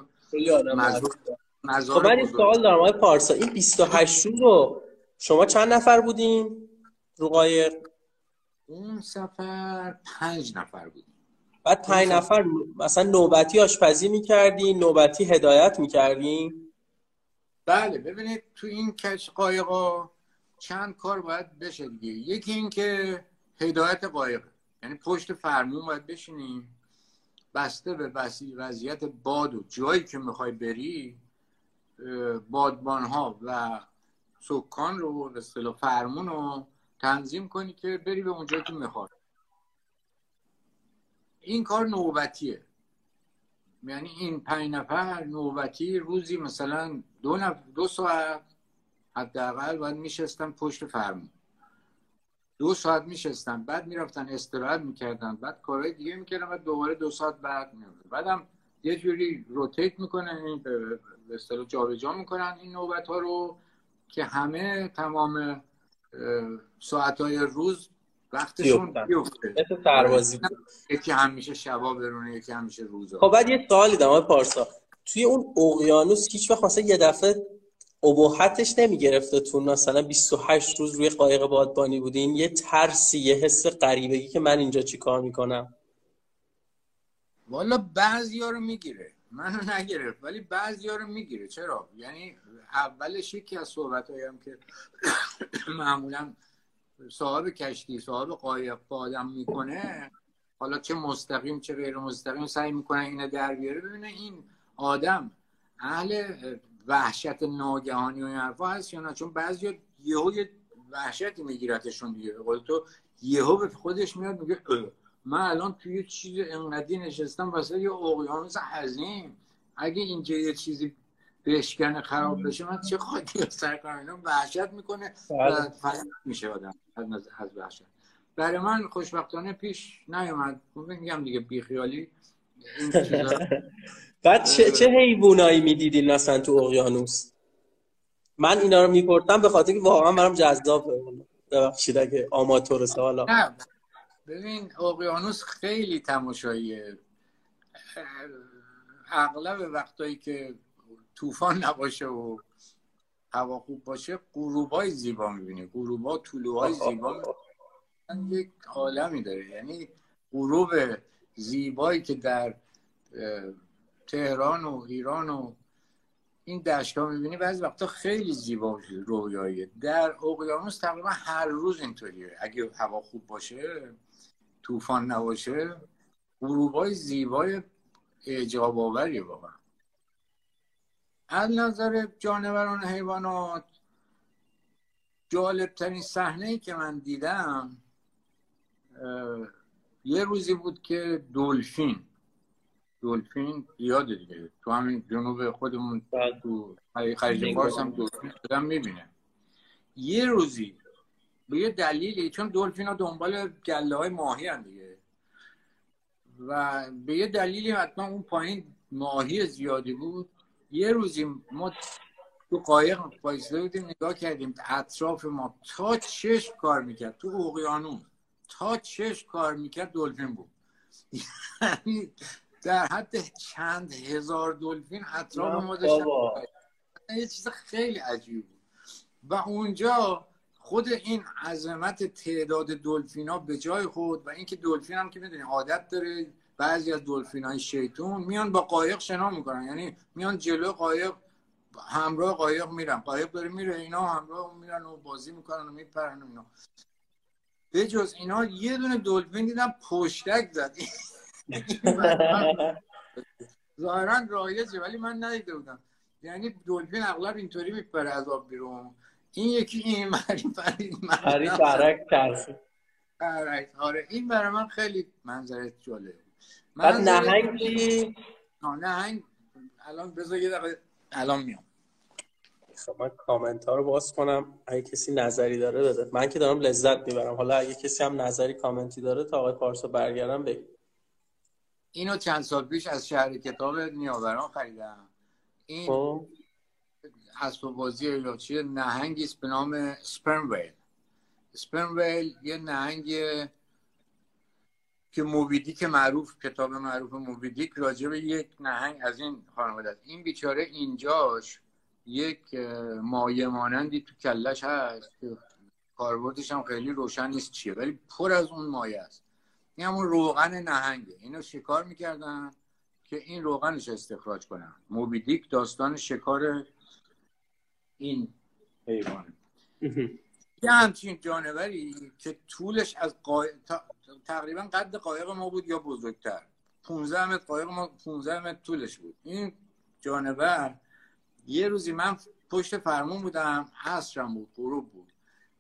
A: خب من این سوال دارم آقای پارسا این 28 رو شما چند نفر بودین؟ رو قایق؟
B: اون سفر پنج نفر بودیم.
A: بعد پنج نفر مثلا نوبتی آشپزی می‌کردین نوبتی هدایت می‌کردین؟
B: بله ببینید تو این کش قایقا چند کار باید بشه دیگه. یکی این که هدایت قایق. یعنی پشت فرمون باید بشینیم. بسته به وضعیت باد و جایی که می‌خوای بری بادبان ها و سکان رو به اصطلاح فرمون رو تنظیم کنی که بری به اونجایی که می‌خواد. این کار نوبتیه. یعنی این پنج نفر نوبتی روزی مثلا دو, نف... دو ساعت حداقل باید میشستن پشت فرمون. دو ساعت میشستن بعد می‌رفتن استراحت می‌کردن بعد کارهای دیگه می‌کردن بعد دوباره دو ساعت بعد می‌رفتن. بعدم یه جوری روتیت می‌کنن این به اصطلاح جابجا می‌کنن این نوبت ها رو که همه تمام ساعت های روز وقتشون بیفته.
A: مثل سربازی
B: یکی همیشه شبا برونه یکی همیشه روزا.
A: خب بعد یه سوالی دارم پارسا. توی اون اقیانوس هیچ وقت مثلا یه دفعه ابهتش نمیگرفتتون مثلا 28 روز روی قایق بادبانی بودین یه ترسی یه حس غریبگی که من اینجا چی کار می‌کنم؟
B: والا بعضی ها رو می‌گیره. منو نگرفت ولی بعضی رو می‌گیره. چرا؟ یعنی اولش یکی از صحبت هایم که معمولا صاحب کشتی صاحب قایق با آدم می‌کنه حالا چه مستقیم چه غیر مستقیم سعی می‌کنه اینو در بیاره. ببینه این آدم اهل وحشت ناگهانی و این هست یا نه؟ چون بعضی یهو یه وحشتی میگیرتشون دیگه. قول تو یهو به خودش میاد میگه من الان توی یه چیز انقدی نشستم واسه یه اقیانوس عظیم. اگه اینجا یه چیزی بشکن خراب بشه من چه خاطی سر کنم اینا؟ وحشت می‌کنه و بله. فرق میشه آدم از وحشت. برای من خوشبختانه پیش نیومد. میگم دیگه بیخیالی. این
A: بعد چه, چه حیوانایی می‌دیدین مثلا تو اقیانوس؟ من اینا رو میپرتم به خاطر که واقعا برام جذاب ببخشید اگه آماتور سوالا
B: ببین اقیانوس خیلی تماشاییه اغلب وقتایی که طوفان نباشه و هوا خوب باشه غروبای زیبا می‌بینی. غروبا طلوعای زیبا یک عالمی داره. یعنی غروب زیبایی که در تهران و ایران و این دشت ها می‌بینی بعضی وقتا خیلی زیبا رویاییه. در اقیانوس تقریبا هر روز اینطوریه. اگه هوا خوب باشه طوفان نباشه غروبای زیبای اعجاب آوریه واقعا از نظر جانوران حیوانات جالب ترین صحنه ای که من دیدم یه روزی بود که دلفین دلفین یاد دیگه تو همین جنوب خودمون
A: بله.
B: تو خلیج فارس هم دلفین آدم می‌بینه یه روزی به یه دلیلی چون دلفین ها دنبال گله های ماهی هم دیگه. و به یه دلیلی حتما اون پایین ماهی زیادی بود. یه روزی ما تو قایق وایساده بودیم نگاه کردیم اطراف ما تا چشم کار می‌کرد. تو اقیانوس تا چشم کار می‌کرد دلفین بود. یعنی در حد چند هزار دلفین اطراف ما داشتن. یه چیز خیلی عجیب بود. و اونجا خود این عظمت تعداد دلفین ها به جای خود و اینکه دلفین هم که می‌دونی عادت داره بعضی از دلفین های شیطون میان با قایق شنا می‌کنن. یعنی میان جلو قایق همراه قایق میرن. قایق داره میره اینا همراه میرن و بازی می‌کنن و میپرن و اینا. به جز اینا یه دونه دلفین دیدم پشتک زد. ظاهرا رایجه ولی من ندیده بودم. یعنی دلفین اغلب اینطوری میپره از آب بیرون. این یکی این
A: پری برک
B: برعکس. آره این برای من خیلی منظره جالب بود.
A: بعد نهنگی؟
B: نهنگ. الان بذار یه دقیقه الان میام.
A: خب من کامنت ها رو باز کنم. اگه کسی نظری داره بده. من که دارم لذت می‌برم. حالا اگه کسی هم نظری کامنتی داره تا آقای پارسا برگردم بگی
B: اینو چند سال پیش از شهر کتاب نیاوران خریدم. این
A: خب
B: اسب بازی یا چیه نهنگی است به نام سپرمویل سپرمویل یه نهنگ که موبیدیک معروف کتاب معروف موبیدیک راجع به یک نهنگ از این خانواده است. این بیچاره اینجاش یک مایه مانندی تو کلش هست که کاربردش هم خیلی روشن نیست چیه ولی پر از اون مایه است. این همون روغن نهنگه. اینو شکار می‌کردن که این روغنش استخراج کنن. موبیدیک داستان شکار این حیوان یه همچین جانوری که طولش از قای... تا- تقریبا قد قایق ما بود یا بزرگتر. 15 متر قایق ما 15 متر طولش بود. این جانور یه روزی من پشت فرمون بودم عصرم بود غروب بود.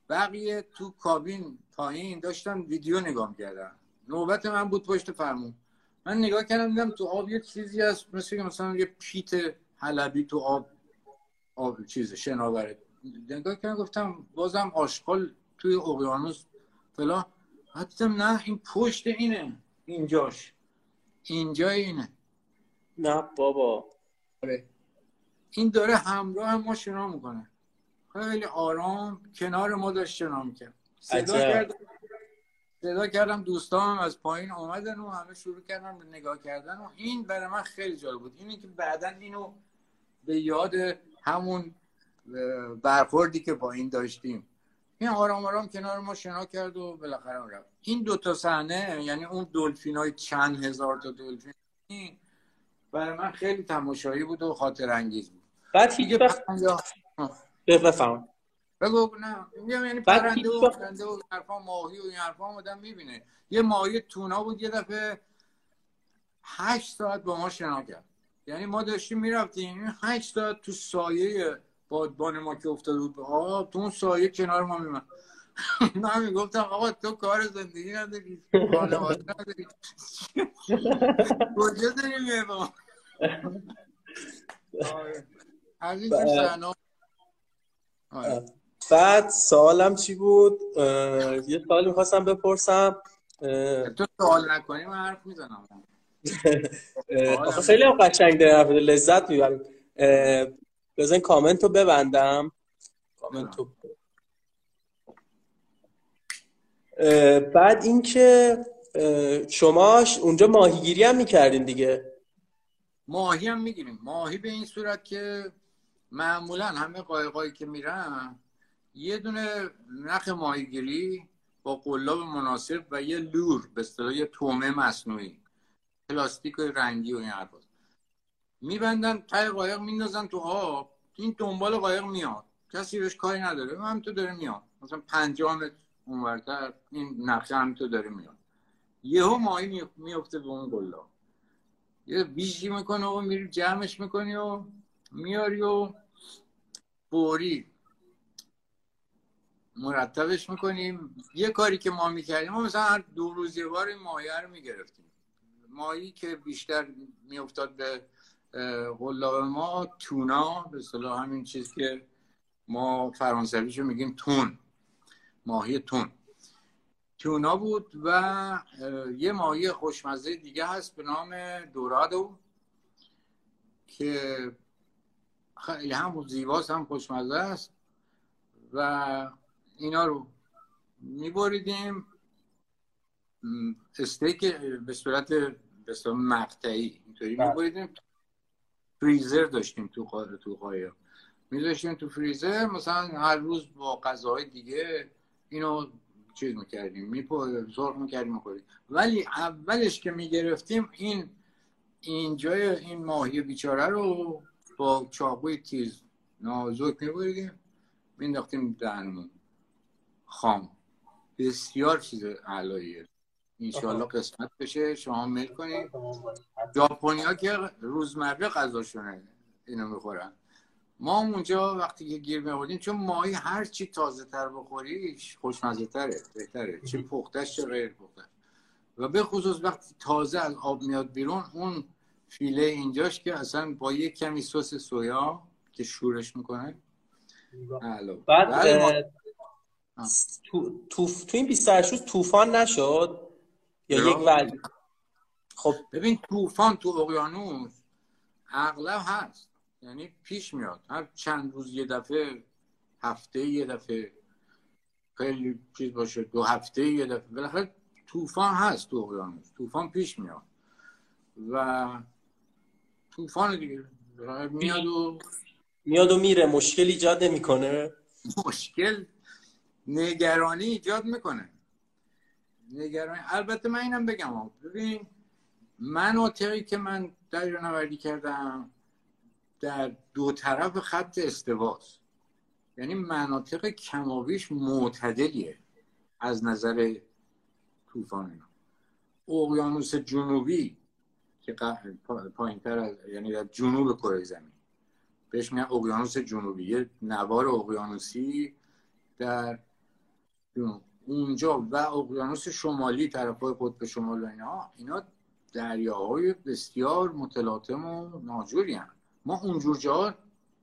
B: بقیه تو کابین پایین داشتن ویدیو نگاه کردن نوبت من بود پشت فرمون. من نگاه کردم دیدم تو آب یه چیزی هست. مثل مثلا یه پیت حلبی تو آب آب چیز شناوره نگاه کردم گفتم بازم آشغال توی اقیانوس فلان. بعد دیدم نه این پشت اینه. اینجاش. اینجا اینه.
A: نه بابا.
B: آره. این داره همراه ما شنا می‌کنه. خیلی آرام کنار ما داشت شنا می‌کرد. صدا. کردم. صدا کردم دوستانم از پایین آمدن و همه شروع کردن به نگاه کردن و این برای من خیلی جالب بود. اینی که بعدا اینو به یاد همون برخوردی که با این داشتیم. این آرام آرام کنار ما شنا کرد و بالاخره اون رفت. این دوتا صحنه یعنی اون دلفین های چند هزار تا دلفین برای من خیلی تماشایی بود و خاطر انگیز بود.
A: بعد هیچ وقت بفهم
B: بگو نه میگم یعنی پرنده و پرنده و حرفا ماهی و این حرفا آدم می‌بینه. یه ماهی تونا بود یه دفعه هشت ساعت با ما شنا کرد. یعنی ما داشتیم می‌رفتیم. هشت ساعت تو سایه بادبان ما که افتاده بود. آب تو اون سایه کنار ما میمن من می‌گفتم آقا تو کار زندگی نداری. خانواده نداری. کجا داری میای با ما؟ آره.
A: بعد سوالم چی بود؟ یه سوالی می‌خواستم بپرسم.
B: تو سوال نکنی من حرف می‌زنم.
A: آخه خیلی هم قشنگ در لذت می‌بریم. بزن کامنت رو ببندم. کامنت رو. بعد اینکه شما اونجا ماهیگیری هم می‌کردین دیگه.
B: ماهی هم می‌گیریم. ماهی به این صورت که معمولا همه قایقایی که میرن یه دونه نخ ماهیگیری با قلاب مناسب و یه لور به اصطلاح یه تومه مصنوعی. پلاستیک رنگی و این حرفا. میبندن تای قایق میندازن تو آب. این دنبال قایق میاد. کسی بهش کاری نداره. هم تو داره میاد. مثلا پنجاه متر اونورتر این نقشه هم تو داره میاد. یهو ماهی می- میفته به اون قلاب یه بیشی می‌کنه و میری جمعش می‌کنی و میاری و بوری. مرتبش می‌کنیم. یه کاری که ما می‌کردیم ما مثلا هر دو روز یه بار این ماهی رو می‌گرفتیم. ماهی که بیشتر میافتاد به قلاب ما تونا به صلاح همین چیز که ما فرانسویشو میگیم تون ماهی تون. تونا بود و یه ماهی خوشمزه دیگه هست به نام دورادو که خیلی هم زیباست هم خوشمزه است و اینا رو میبریدیم. استیک به صورت به صورت مقطعی اینطوری بله. میبریدیم. فریزر داشتیم تو قاره تو قایق میذاشتیم تو فریزر مثلا هر روز با غذاهای دیگه اینو چیز می‌کردیم میپو زرق می‌کردیم می‌خوریم ولی اولش که می‌گرفتیم این اینجای این ماهی بیچاره رو با چاقوی تیز نازک میبریدیم مینداختیم دهنمون. خام. بسیار چیز علاییه. انشالله قسمت بشه. شما میل کنید ژاپنی ها که روزمره غذاشونه اینو می‌خورن. ما اونجا وقتی که گیر میوردیم چون ماهی هر چی تازه تر بخوری خوشمزه تره بهتره. چه پختش چه غیر پختش. و به خصوص وقتی تازه از آب میاد بیرون اون فیله اینجاش که اصلا با یک کمی سس سویا که شورش می‌کنه.
A: بعد تو, تو, تو این 28 روز طوفان نشد؟ یا یک ولی
B: خب. ببین طوفان تو اقیانوس اغلب هست. یعنی پیش میاد. هر چند روز یه دفعه هفته یه دفعه خیلی چیز باشه دو هفته یه دفعه. بالاخره طوفان هست تو اقیانوس. طوفان پیش میاد. و طوفان دیگه میاد و
A: میاد و میره. مشکل ایجاد نمی‌کنه.
B: مشکل نگرانی ایجاد می‌کنه. نگرانی البته من اینم بگم ببین مناطقی که من در نوردی کردم در دو طرف خط استواست. یعنی مناطق کماویش معتدلیه از نظر طوفان. اقیانوس جنوبی که پایین تر یعنی در جنوب کره زمین. بهش میگن اقیانوس جنوبی. یه نوار اقیانوسی در اونجا و اقیانوس شمالی طرف های قطب شمال و اینا اینا دریاهای بسیار متلاطم و ناجوری هم. ما اونجور جا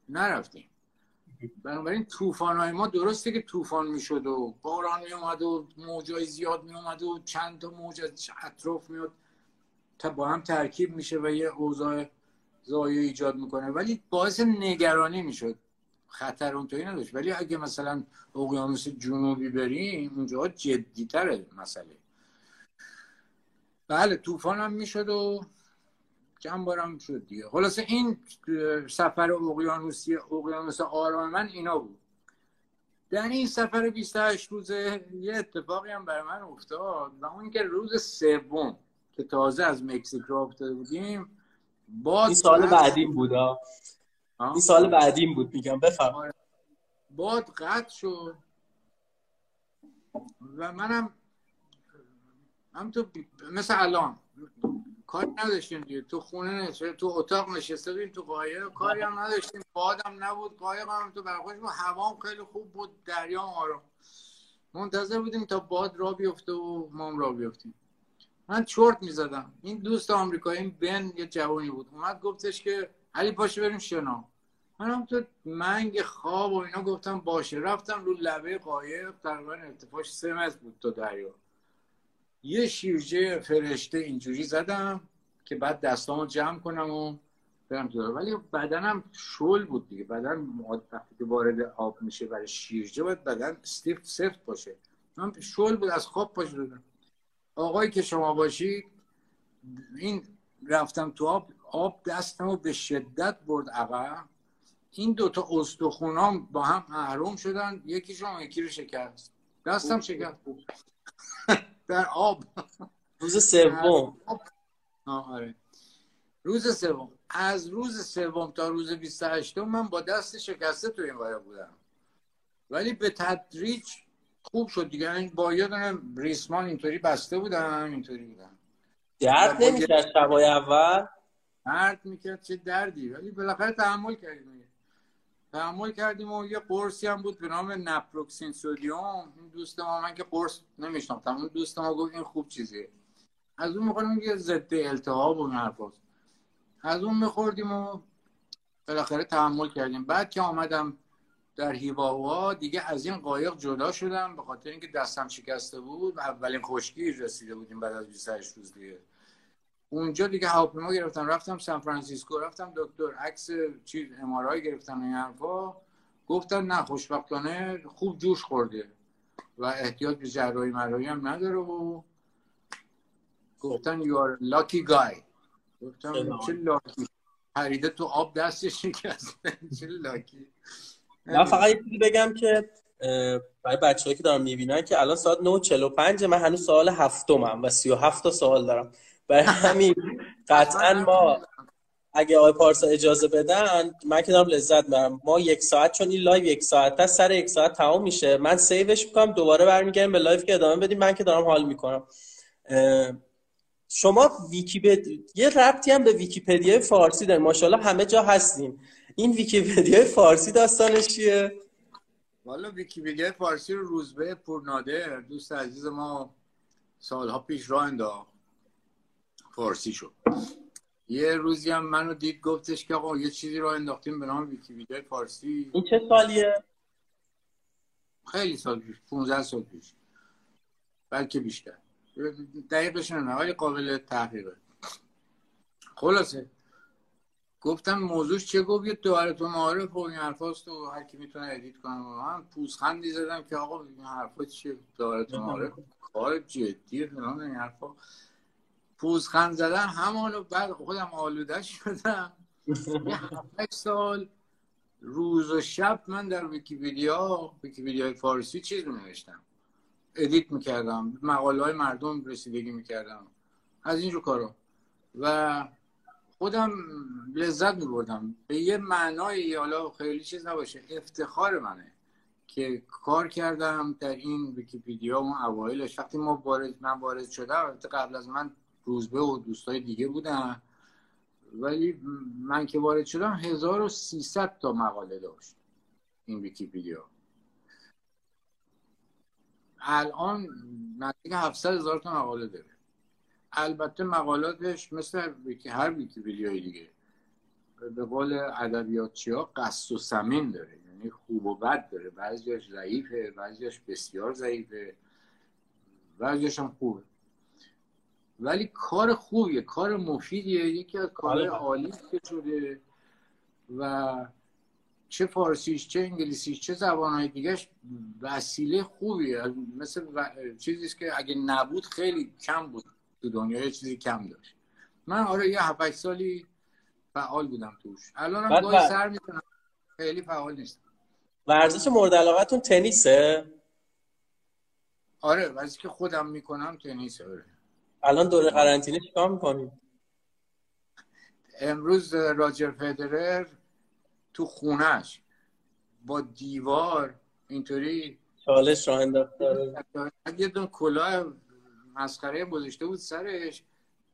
B: نرفتیم. بنابراین طوفان های ما درسته که طوفان می‌شد و باران می اومد و موجای زیاد می اومد و چند تا موج از اطراف میاد تا با هم ترکیب میشه و یه اوضاع زایه ایجاد می‌کنه. ولی باعث نگرانی می‌شد. خطر اونطوری نداشت. ولی اگه مثلا اقیانوس جنوبی بریم اونجا جدی تره مسئله. بله طوفان هم می‌شد و چند بارم شد دیگه. خلاصه این سفر اقیانوسی اقیانوس آرام من اینا بود. در این سفر 28 روزه یه اتفاقی هم برای من افتاد و اون که روز سوم که تازه از مکزیک را افتاده بودیم
A: این سال بعدیم بود این سال بعدیم بود میگم بفرم آره.
B: باد قطع شد. و منم هم تو مثل الان. کار نداشتیم دیگه. تو خونه نشسته تو اتاق نشسته بودیم تو قایق. کاری هم نداشتیم. بادم نبود قایق هم تو برخوش بود هوام خیلی خوب بود دریا آرام منتظر بودیم تا باد را بیفته و ما را بیفتیم. من چرت می‌زدم. این دوست آمریکایی بن یه جوانی بود. اومد گفتش که علی پاشو بریم شنا. منم تو منگ خواب و اینا گفتم باشه. رفتم رو لبه قایق تقریبا ارتفاعش سه متر بود تو دریا. یه شیرجه فرشته اینجوری زدم که بعد دستامو جمع کنم و برم تو ولی بدنم شل بود دیگه. بدن وقتی که وارد آب میشه برای شیرجه باید بدن استیف سفت باشه. من شل بود از خواب پاش دادم آقایی که شما باشید این رفتم تو آب. آب دستمو به شدت برد عقب. این دوتا استخونام با هم محروم شدن. یکیشون یکی رو شکست. دستم شکست بود. در آب.
A: روز سوم.
B: آره. روز سوم. از روز سوم تا روز 28 من با دست شکسته تو این قایق بودم. ولی به تدریج خوب شد دیگه. این با یه دونه ریسمان اینطوری بسته بودم اینطوری بودم.
A: درد نمی‌کرد شبای اول؟
B: درد می‌کرد چه دردی. ولی بالاخره تحمل کردیم تحمل کردیم و یه قرصی هم بود به نام نپروکسین سودیوم این دوست ما من که قرص نمیشناختم. اون دوست ما گفت این خوب چیزیه. از اون می‌خوریم یه ضد التهاب و حرفاست از اون میخوردیم و بالاخره تحمل کردیم. بعد که آمدم در هیواوا دیگه از این قایق جدا شدم به خاطر اینکه دستم شکسته بود اولین خشکی رسیده بودیم بعد از 28 روز دیگه. اونجا دیگه هواپیما گرفتم رفتم سان فرانسیسکو رفتم دکتر عکس چیز ام گرفتم این حرفا. گفتن نه خوشبختانه خوب جوش خورده و احتیاج به جراحی مراحی هم نداره و گفتن are lucky guy. گفتم چه lucky پریده تو آب دستش شکسته چه lucky
A: من فقط یه چیزی بگم که برای بچه‌هایی که دارم می‌بینن که الان ساعت 9:45 من هنوز سوال هفتمم و 37 تا سوال دارم. برای همین قطعا ما اگه آقای پارسا اجازه بدن من که دارم لذت می‌برم. ما یک ساعت چون این live یک ساعت تا سر یک ساعت تمام میشه. من save ش می‌کنم دوباره برمیگردیم به live که ادامه بدیم. من که دارم حال می‌کنم. شما ویکیپدیا یه ربطی هم به ویکیپدیا فارسی داریم. ماشاءالله همه جا هستیم. این ویکیپدیا فارسی داستانش چیه؟
B: والا ویکیپدیا فارسی رو روزبه پورنادر دوست عزیز ما سالها پیش راه انداخت. فارسی شد. یه روزی هم منو دید گفتش که آقا یه چیزی رو انداختیم به نام ویکیپدیا فارسی
A: این چه سالیه؟
B: خیلی سال پیش 15 سال پیش. بلکه بیشتر. دقیقش نه ولی قابل تحقیقه. خلاصه. گفتم موضوعش چه گفت؟ یه دایرت المعارف و این حرفاست و هر کی می‌تونه edit کنه. من پوزخندی زدم که آقا این حرفا چیه؟ دایرت المعارف؟ کار جدی فلان این حرفا. پوزخند زدن همان و بعد خودم آلوده شدم. یه سال روز و شب من در ویکیپیدیا ویکیپیدیای فارسی چیز می نوشتم edit می‌کردم مقاله های مردم رسیدگی می‌کردم. از اینجور کارا. و خودم لذت میبردم. به یه معنای حالا خیلی چیز نباشه افتخار منه که کار کردم در این ویکیپیدیا اون اوایلش. وقتی ما وارد من وارد شدم قبل از من روزبه و دوستای دیگه بودن. ولی من که وارد شدم 1300 تا مقاله داشت این ویکیپیدیا. الان نزدیک 700 هزار تا مقاله داره. البته مقالاتش مثل هر ویکیپیدیای دیگه. به قول ادبیاتچی ها قصد و سمین داره. یعنی خوب و بد داره. بعضیش ضعیفه بعضیش بسیار ضعیفه. بعضیش هم خوبه. ولی کار خوبیه کار مفیدیه. یکی از کارهای بله. عالی که شده. و چه فارسیش چه انگلیسیش چه زبانهای دیگهش وسیله خوبیه. مثل و... چیزی که اگه نبود خیلی کم بود تو دنیا یه چیزی کم داشت. من آره یه هفت سالی فعال بودم توش. الان هم گاهی سر می‌کنم خیلی فعال نیستم.
A: ورزش مورد علاقتون تنیسه؟
B: آره ورزشی که خودم می‌کنم تنیسه آره.
A: الان دوره قرنطینه چیکار می‌کنیم
B: امروز راجر فدرر تو خونش با دیوار اینطوری
A: چالش راه انداخته
B: یه دون کلاه مسخره گذاشته بود سرش.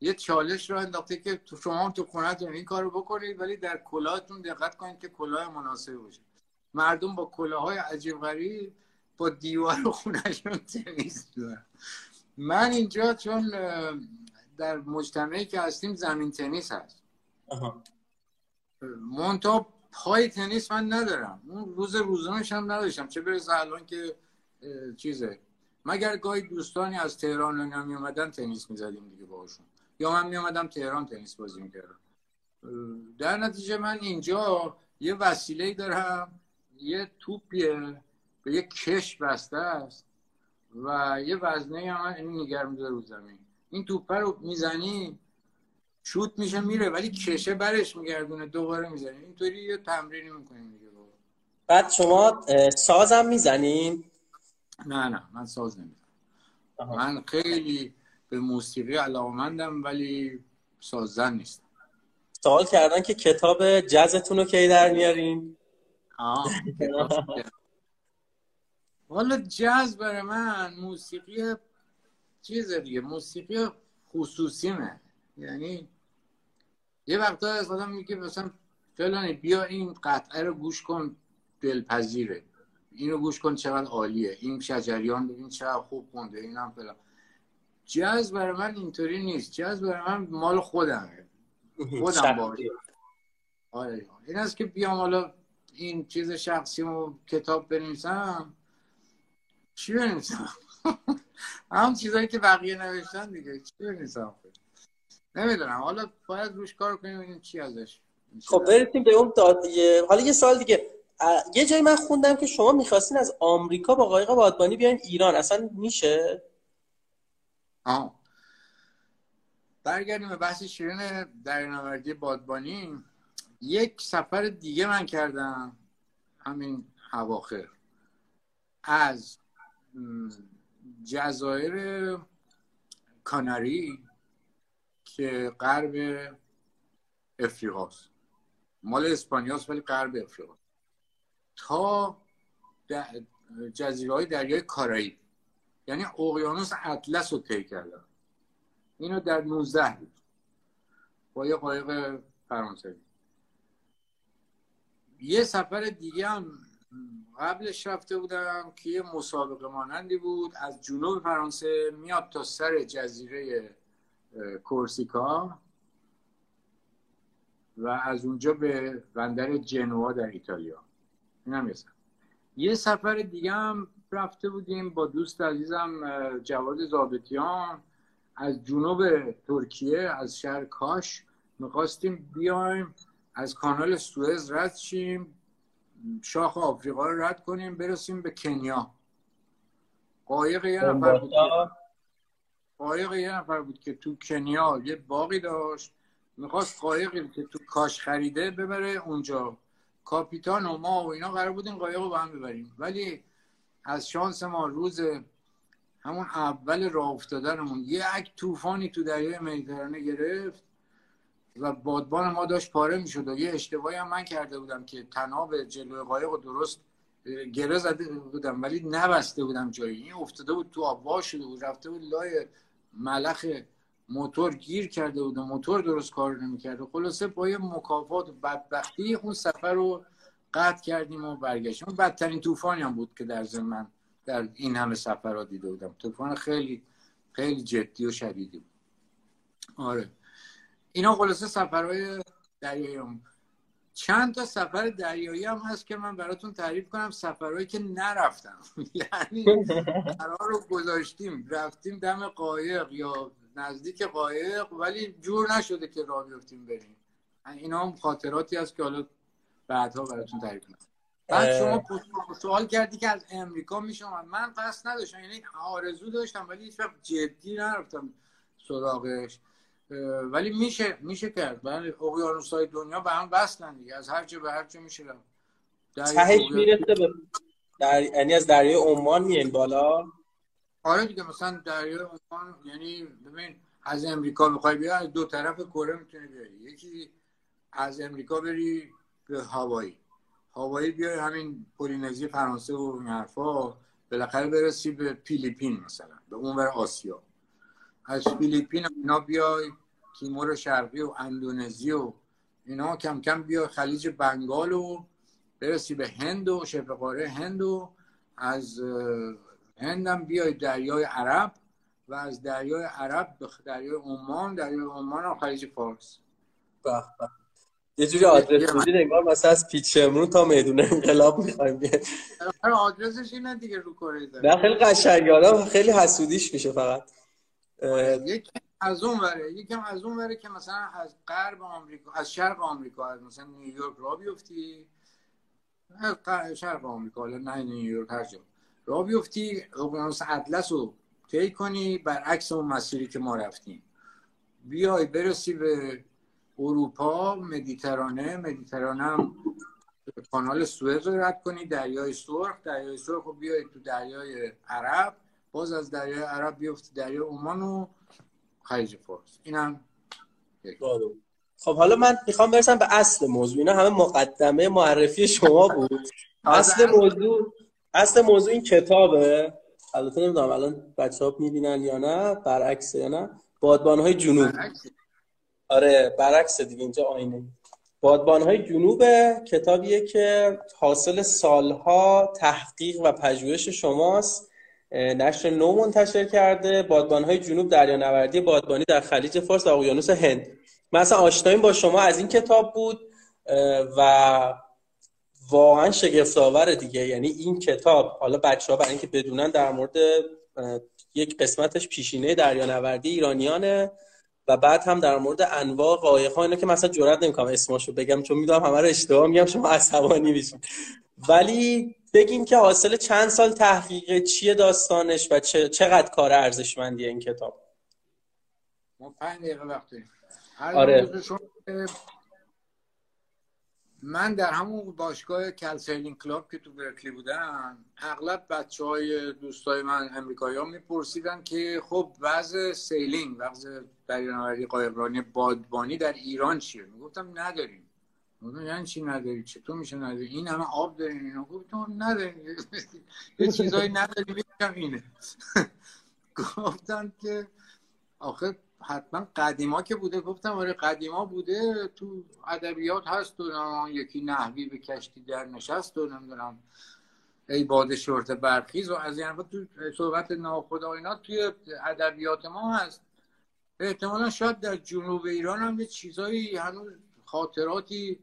B: یه چالش رو انداخته که تو شما هم تو خونتون این کارو بکنید ولی در کلاهتون دقت کنید که کلاه مناسب باشه. مردم با کلاهای عجیب غریب با دیوار خونهشون تنیس من اینجا چون در مجتمعی که هستیم زمین تنیس هست. مونتا پای تنیس من ندارم. اون روز روزانش هم نداشتم. چه برسه الان که چیزه. مگر گاهی دوستانی از تهران نمی اومدن تنیس می‌زدیم دیگه باشون یا من می اومدم تهران تنیس بازی می‌کردم. در نتیجه من اینجا یه وسیله دارم. یه توپیه. به یه کش بسته است. و یه وزنه هم این نگر میداره رو زمین. این توپه رو می‌زنی شوت میشه میره ولی کشه برش میگردونه دوباره می‌زنی. اینطوری یه تمرینی می‌کنیم دیگه
A: بعد شما سازم می‌زنین؟
B: نه نه من ساز نمی‌زنم. من خیلی به موسیقی علاقمندم ولی سازن نیستم
A: سوال کردن که کتاب جزتون رو کی در میارین؟
B: آه والا جاز برای من موسیقی چیز دیگه موسیقی خصوصیمه. یعنی یه وقتا از آدم میگه مثلا فلانی بیا این قطعه رو گوش کن دلپذیره. اینو گوش کن چقدر عالیه. این شجریان ببین چقدر خوب خونده این هم فلان. جاز برای من اینطوری نیست. جاز برای من مال خودمه. خودم باش آره. این است که بیام حالا این چیز شخصی و کتاب بنویسم. چی بنویسم هم چیزایی که بقیه نوشتن دیگه چی بنویسم نمی‌دونم. حالا باید روش کار کنیم این چی ازش
A: خب برسیم به اون داد دیگه. حالا یه سال دیگه. یه جایی من خوندم که شما می‌خواستین از آمریکا با قایق بادبانی بیاین ایران. اصلا میشه؟
B: آه. برگردیم به بحث شیرین در بادبانی. یک سفر دیگه من کردم. همین هواخر از جزایر کاناری که غرب افریقاست. مال اسپانیاست ولی غرب افریقا تا جزیره های دریای کارائیب یعنی اقیانوس اطلس رو طی کردم اینو در 19 بود. با یه قایق فرانسوی. یه سفر دیگه هم قبلش رفته بودم که یه مسابقه مانندی بود. از جنوب فرانسه میاد تا سر جزیره کورسیکا و از اونجا به بندر جنوا در ایتالیا. این هم یه سفر دیگه هم رفته بودیم با دوست عزیزم جواد زابطیان. از جنوب ترکیه از شهر کاش می‌خواستیم بیایم از کانال سوئز رد شیم. شاخ آفریقا رو رد کنیم برسیم به کنیا. قایق یه نفر بود قایق یه نفر بود که تو کنیا یه باقی داشت. می‌خواست قایقی که تو کاش خریده ببره اونجا. کاپیتان و ما و اینا قرار بود این قایق رو با هم ببریم. ولی از شانس ما روز همون اول راه افتادنمون یک طوفانی تو دریای مدیترانه گرفت. و بادبان ما داشت پاره می‌شد و یه اشتباهی هم من کرده بودم که تناب جلوی قایق رو درست گره زده بودم ولی نبسته بودم جایی. این افتاده بود تو آب شده بود. رفته بود لای ملخ موتور گیر کرده بود و موتور درست کار نمی‌کرد. و خلاصه با یه مکافات و بدبختی اون سفر رو قطع کردیم و برگشتیم. بدترین طوفانی هم بود که در زمان در این همه سفر را دیده بودم. طوفان خیلی خیلی جدی و شدیدی بود. آره. اینا خلاصه سفرهای دریایی چند تا سفر دریایی هم هست که من براتون تعریف کنم سفرهایی که نرفتم. یعنی قرار رو گذاشتیم رفتیم دم قایق یا نزدیک قایق ولی جور نشده که راه بیفتیم بریم. اینا هم خاطراتی هست که حالا بعدها براتون تعریف کنم. بعد شما سوال کردی که از امریکا میشم. من قصد نداشتم یعنی آرزو داشتم ولی هیچ جدی نرفتم سراغش. ولی میشه میشه کرد. بله اقیانوس های دنیا به هم وصلن دیگه. از هر جا به هر جا میشه
A: تهش می‌رسه به در... یعنی از دریای عمان میین بالا؟
B: آره دیگه مثلا دریای عمان یعنی ببین از امریکا می‌خوای بیا از دو طرف کره می‌تونی بیاری یکی از امریکا بری به هوایی هوایی بیای همین پولینزی فرانسه و این حرفا بالاخره برسی به فیلیپین مثلا به اونور آسیا. از فیلیپین اینا بیای. تیمور شرقی و اندونزی و اینا کم کم بیا خلیج بنگال و برسی به هند و شبه قاره هند و از هندم بیای دریای عرب و از دریای عرب به دریای عمان دریای عمان و خلیج فارس.
A: به یه جوری آدرس بودین انگار مثلا از پیچمرون تا میدون انقلاب می‌خوایم بیایم.
B: آدرسش اینه دیگه رو کره
A: نه خیلی قشنگه. خیلی حسودیش میشه فقط.
B: یک از اون وره. یکم از اون وره که مثلا از غرب آمریکا از شرق آمریکا از مثلا نیویورک را بیفتی. شرق آمریکا نه نیویورک هر جا. را بیفتی اقیانوس اطلس رو طی کنی برعکس اون مسیری که ما رفتیم. بیای برسی به اروپا مدیترانه. مدیترانه هم کانال سوئز رو رد کنی دریای سرخ. دریای سرخ رو بیای تو دریای عرب. باز از دریای عرب بیفتی دریای عمان و خلیج فارس. اینم
A: خب حالا من می‌خوام برسم به اصل موضوع. اینا همه مقدمه معرفی شما بود. اصل موضوع اصل موضوع این کتابه. البته نمی‌دونم الان بچه ها می‌بینن یا نه برعکس یا نه. بادبان های جنوب آره برعکس دیگه اینجا آینه. بادبانهای جنوب کتابیه که حاصل سالها تحقیق و پژوهش شماست. نشر نو منتشر کرده. بادبانهای جنوب دریانوردی بادبانی در خلیج فارس و اقیانوس هند. مثلا آشناییم با شما. از این کتاب بود و واقعا شگفت آوره دیگه. یعنی این کتاب حالا بچه ها برای اینکه بدونن در مورد یک قسمتش پیشینه دریانوردی ایرانیانه و بعد هم در مورد انواع قایق ها اینا که مثلا جرئت نمی‌کنم اسمشو بگم چون می‌دونم همه رو اشتباه میگم شما عصبانی میشین ولی بگیم که حاصل چند سال تحقیق چیه داستانش و چقدر کار ارزشمندیه این کتاب؟
B: ما پنج دقیقه وقت
A: آره.
B: من در همون باشگاه Cal Sailing Club که تو برکلی بودم اغلب بچه های دوستای من امریکایی ها میپرسیدن که خب وضع sailing وضع دریانوردی قایقرانی بادبانی در ایران چیه؟ می‌گفتم نداریم. یعنی چی نداری؟ چطور میشه نداری؟ این همه آب داریم اینا؟ گفتم نداریم یه چیزایی نداریم اینه. گفتن که آخه حتما قدیما که بوده. گفتم آره قدیما بوده. تو ادبیات هست و یکی نحوی به کشتی در نشست و نمی‌دونم. ای باد شورت برخیز و از این تو صحبت ناخدا توی ادبیات ما هست. احتمالا شاید در جنوب ایران هم یه چیزایی هنوز خاطراتی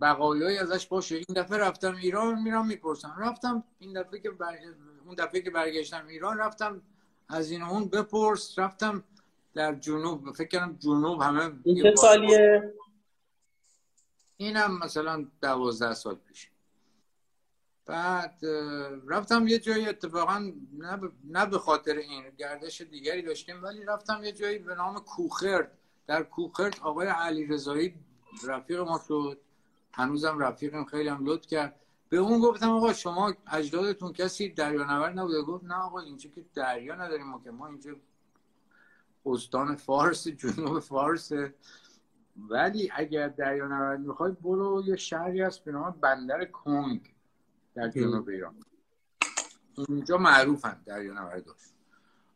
B: بقایایی ازش باشه. این دفعه رفتم ایران میرم می‌پرسم. رفتم این دفعه که اون دفعه که برگشتم ایران رفتم از این اون بپرس. رفتم در جنوب. فکر کنم جنوب همه
A: این چه سالیه؟
B: این هم مثلا دوازده سال پیش. بعد رفتم یه جایی اتفاقا نه به خاطر این گردش دیگری داشتیم ولی رفتم یه جایی به نام کوخرد. در کوخرد آقای علی رضایی رفیق ما شد. هنوزم رفیقم خیلی هم لطف کرد. به اون گفتم آقا شما اجدادتون کسی دریانورد نبوده؟ گفت نه آقا اینجا که دریا نداریم ما که ما اینجا استان فارس جنوب فارس. ولی اگر دریا نورد می‌خوای برو یه شهری هست به نام بندر کنگ در جنوب ایران. اونجا معروفن دریا نورداش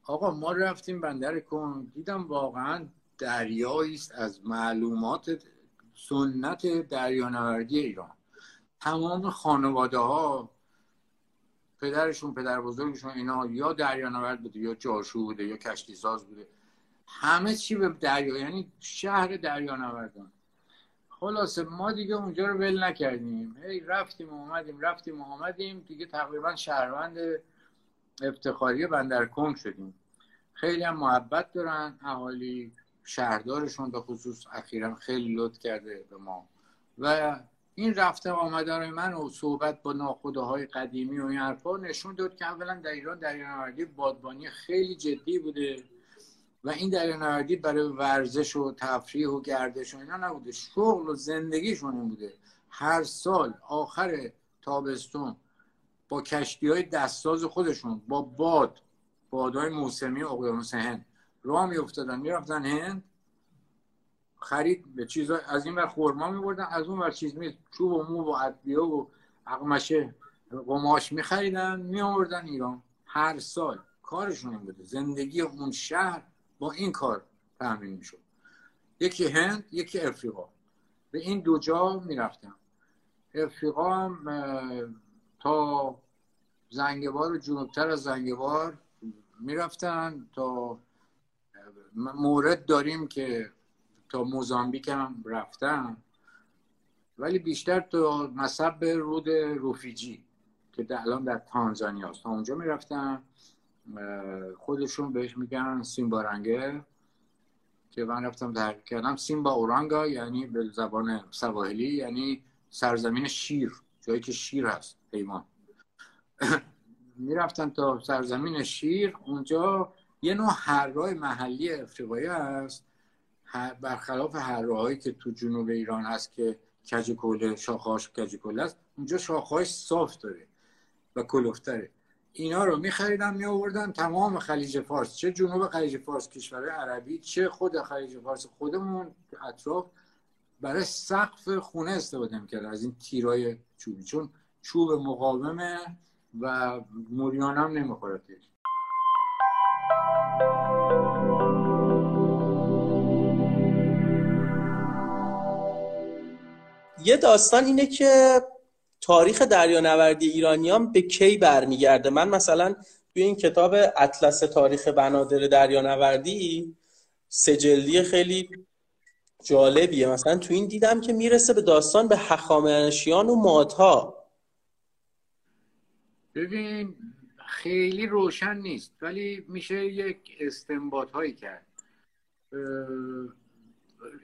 B: آقا ما رفتیم بندر کنگ دیدم واقعا دریایی است از معلومات سنت دریانوردی ایران. تمام خانواده ها پدرشون پدر بزرگشون اینا یا دریانورد بوده یا جاشو بوده یا کشتی ساز بوده. همه چی به دریا یعنی شهر دریا نوردان خلاصه ما دیگه اونجا رو ول نکردیم. هی رفتیم و اومدیم رفتیم و اومدیم. دیگه تقریبا شهروند افتخاری بندر کنگ شدیم. خیلی هم محبت دارن اهالی. شهردارشون به خصوص اخیرا خیلی لطف کرده به ما. و این رفته آمدن من و صحبت با ناخداهای قدیمی و این حرفا نشون داد که اولا در ایران دریانوردی بادبانی خیلی جدی بوده و این دریانوردی برای ورزش و تفریح و گردش و اینا نبوده شغل و زندگیشون این بوده. هر سال آخر تابستون با کشتی های دستساز خودشون با باد بادهای موسمی اقیانوس هند راه می افتادن می رفتن هند. خرید به چیز از این ور خورما می بردن از اون ور چیز می چوب و مو و ادویه و اقمشه قماش می خریدن می آوردن ایران. هر سال کارشون این بوده. زندگی اون شهر با این کار تامین می‌شد. یکی هند یکی افریقا. به این دو جا می‌رفتم افریقا هم تا زنگبار و جنوبتر از زنگبار می‌رفتن تا مورد داریم که تا موزامبیک هم رفتن ولی بیشتر تا مصب رود روفیجی که الان در تانزانیا است. تا اونجا می‌رفتن خودشون بهش میگن سیمبارنگه که من رفتم در کردم. سیمبا اورانگا یعنی به زبان سواحلی یعنی سرزمین شیر جایی که شیر هست حیوان می‌رفتن تا سرزمین شیر اونجا یه نوع هرای محلی افریقایی هست برخلاف هرهایی که تو جنوب ایران هست که کج شاخهاش کج است اونجا شاخهاش صاف داره و کلوفتره. اینا رو میخریدن می آوردن تمام خلیج فارس چه جنوب خلیج فارس کشور عربی چه خود خلیج فارس خودمون اطراف برای سقف خونه استفاده می‌کرد از این تیرای چوبی. چون چوب مقاومه و موریان هم نمی‌خوره
A: یه داستان اینه که تاریخ دریانوردی ایرانیان به کی برمیگرده؟ من مثلا توی این کتاب اطلس تاریخ بنادر دریانوردی سجلی خیلی جالبیه. مثلا تو این دیدم که می‌رسه به داستان به حخامنشیان و مادها.
B: ببین خیلی روشن نیست ولی میشه یک استنباط هایی کرد.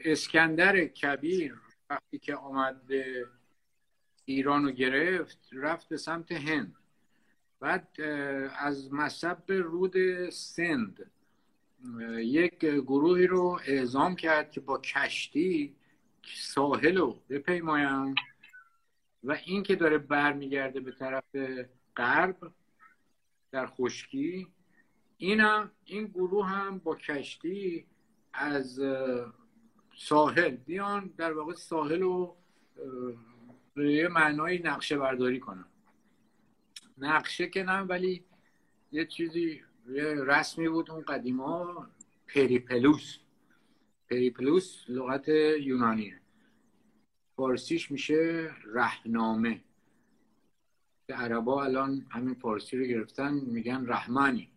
B: اسکندر کبیر وقتی که آمد به ایران رو گرفت رفت به سمت هند. بعد از مصب رود سند یک گروهی رو اعزام کرد که با کشتی ساحل رو بپیماین و این که داره برمیگرده به طرف غرب در خشکی. این این گروه هم با کشتی از ساحل. بیان در واقع ساحل رو به یه معنای نقشه برداری کنن. نقشه که نه ولی یه چیزی یه رسمی بود اون قدیما پریپلوس. پریپلوس لغت یونانیه. فارسیش میشه رهنامه. عربا الان همین فارسی رو گرفتن میگن رحمانی.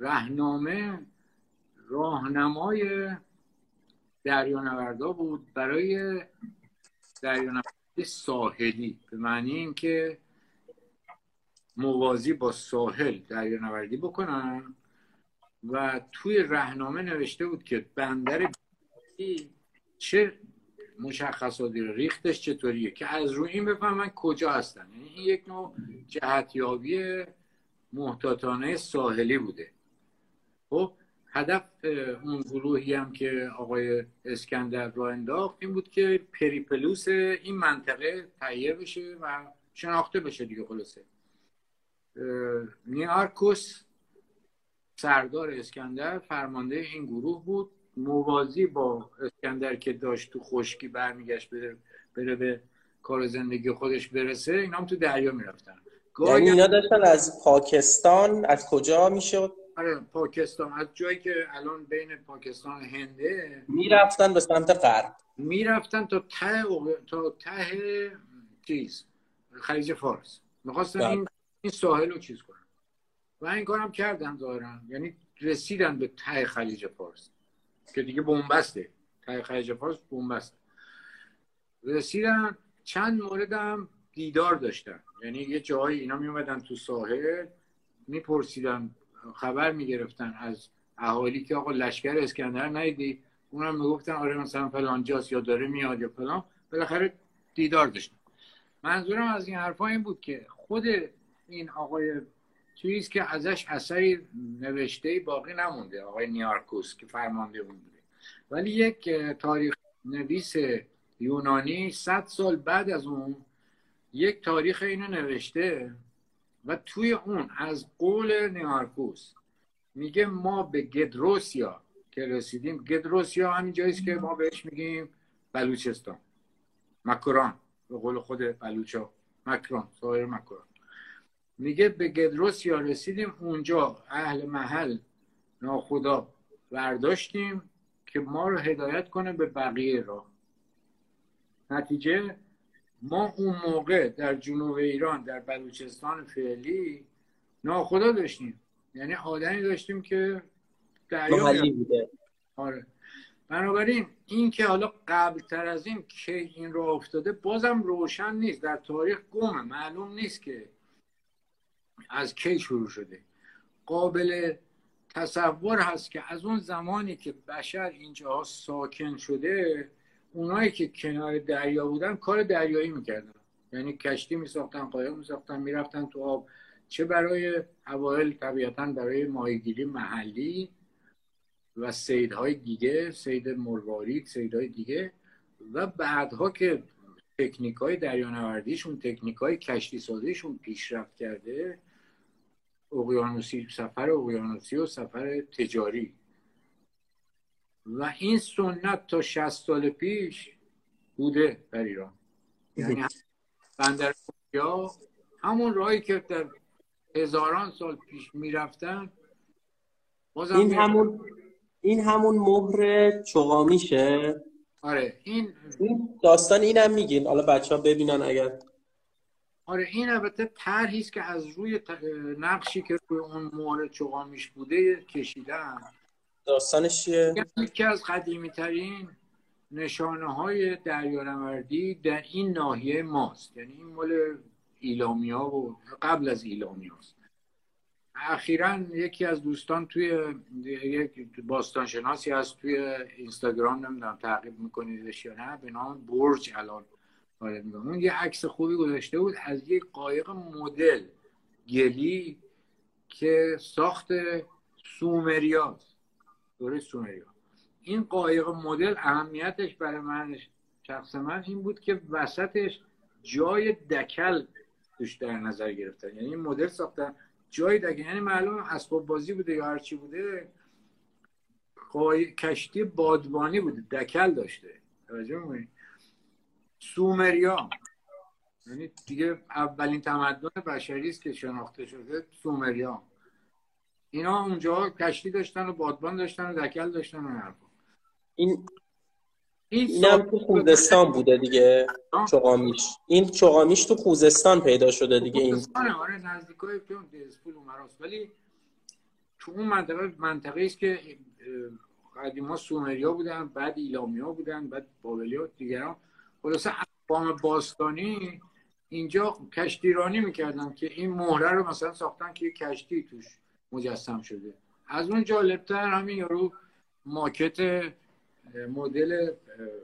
B: رهنامه راهنمای دریانوردا بود برای دریانوردی ساحلی به معنی اینکه موازی با ساحل دریانوردی بکنن و توی رهنامه نوشته بود که بندر چه مشخصاتی رو ریختش چطوریه؟ که از روی این بفهمن کجا هستن. یعنی این یک نوع جهتیابی محتاطانه ساحلی بوده. خب هدف اون گروهی هم که آقای اسکندر را انداخت این بود که پریپلوس این منطقه تهیه بشه و شناخته بشه دیگه خلاصه. نیارکوس سردار اسکندر فرمانده این گروه بود. موازی با اسکندر که داشت تو خشکی برمیگشت بره, بره به کار زندگی خودش برسه اینا هم تو دریا می‌رفتن.
A: یعنی اینا داشتن از پاکستان از کجا می‌شد؟
B: آره پاکستان. از جایی که الان بین پاکستان و هنده
A: می‌رفتن به سمت غرب.
B: می‌رفتن تا ته تا ته چیز خلیج فارس. می‌خواستن. این این ساحل رو چیز کنن. و این کارم کردن دارن یعنی رسیدن به ته خلیج فارس. که دیگه بنبسته. ته خلیج فارس بنبسته. رسیدن چند مورد هم دیدار داشتن. یعنی یه جایی اینا می تو ساحل میپرسیدن خبر می‌گرفتن از اهالی که آقا لشکر اسکندر نیدی اونم می‌گفتن آره مثلا فلان جاست یا داره میاد یا فلان. بالاخره دیدار داشتن. منظورم از این حرفا این بود که خود این آقای چیزی که ازش اثری نوشته باقی نمونده آقای نیارکوس که فرمانده بوده. ولی یک تاریخ نویس یونانی صد سال بعد از اون یک تاریخ اینو نوشته و توی اون از قول نیارکوس میگه ما به گدروسیا که رسیدیم. گدروسیا همین جاییست که ما بهش میگیم بلوچستان. مکران به قول خود بلوچا. مکران سایر مکران. میگه به گدروسیا رسیدیم اونجا اهل محل ناخدا برداشتیم که ما رو هدایت کنه به بقیه را نتیجه ما اون موقع در جنوب ایران در بلوچستان فعلی ناخدا داشتیم. یعنی آدمی داشتیم که دریا بوده. آره. بنابراین این که حالا قبل تر از این که این را افتاده بازم روشن نیست. در تاریخ گمه. معلوم نیست که از کی شروع شده؟ قابل تصور هست که از اون زمانی که بشر اینجاها ساکن شده اونایی که کنار دریا بودن کار دریایی می‌کردن. یعنی کشتی میساختن قایق میساختن می‌رفتن تو آب. چه برای اوایل طبیعتا برای ماهیگیری محلی و سیدهای دیگه سید مروارید سیدهای دیگه و بعدها که تکنیک های دریانوردیشون تکنیک های کشتی سازیشون پیشرفت کرده اقیانوسی سفر اقیانوسی و سفر تجاری. و این سنت تا 60 سال پیش بوده در ایران. یعنی بندر یا همون راهی که در هزاران سال پیش می‌رفتن
A: این همون این همون مهر چغامیشه؟
B: آره این
A: این داستان اینم میگین. حالا بچه ها ببینن اگر
B: آره این البته طرحی است که از روی نقشی که روی اون مهر چوغامیش بوده کشیدن
A: داستانش چیه؟
B: یکی از قدیمی ترین نشانه های دریانوردی در این ناحیه ماست. یعنی این مال ایلامیا و قبل از ایلامیاست. اخیرا یکی از دوستان توی یک باستانشناسی هست توی اینستاگرام نمی‌دونم تعقیب میکنیدش یا نه به نام برج الان. اون یه عکس خوبی گذاشته بود از یک قایق مدل گلی که ساخت سومریاست دوره سومریا این قایق مدل اهمیتش برای من شخص من این بود که وسطش جای دکل توش در نظر گرفتن. یعنی این مدل ساختن جای دکل. یعنی معلوم اسباب بازی بوده یا هرچی بوده کشتی بادبانی بوده دکل داشته. توجه سومریا یعنی دیگه اولین تمدن بشری است که شناخته شده سومریا اینا اونجا کشتی داشتن و بادبان داشتن و دکل داشتن و حرفا.
A: این این هم تو خوزستان بوده دیگه چقامیش این چقامیش تو خوزستان پیدا شده دیگه این.
B: آره نزدیکای دزپول مراست ولی تو اون منطقه منطقه است که قدیما سومریا بودن بعد ایلامیا بودن بعد بابلیا دیگران. خلاصه اقوام باستانی اینجا کشتیرانی می‌کردن که این مهره رو مثلا ساختن که کشتی توش مجسم شده. از اون جالبتر همین یارو ماکت مدل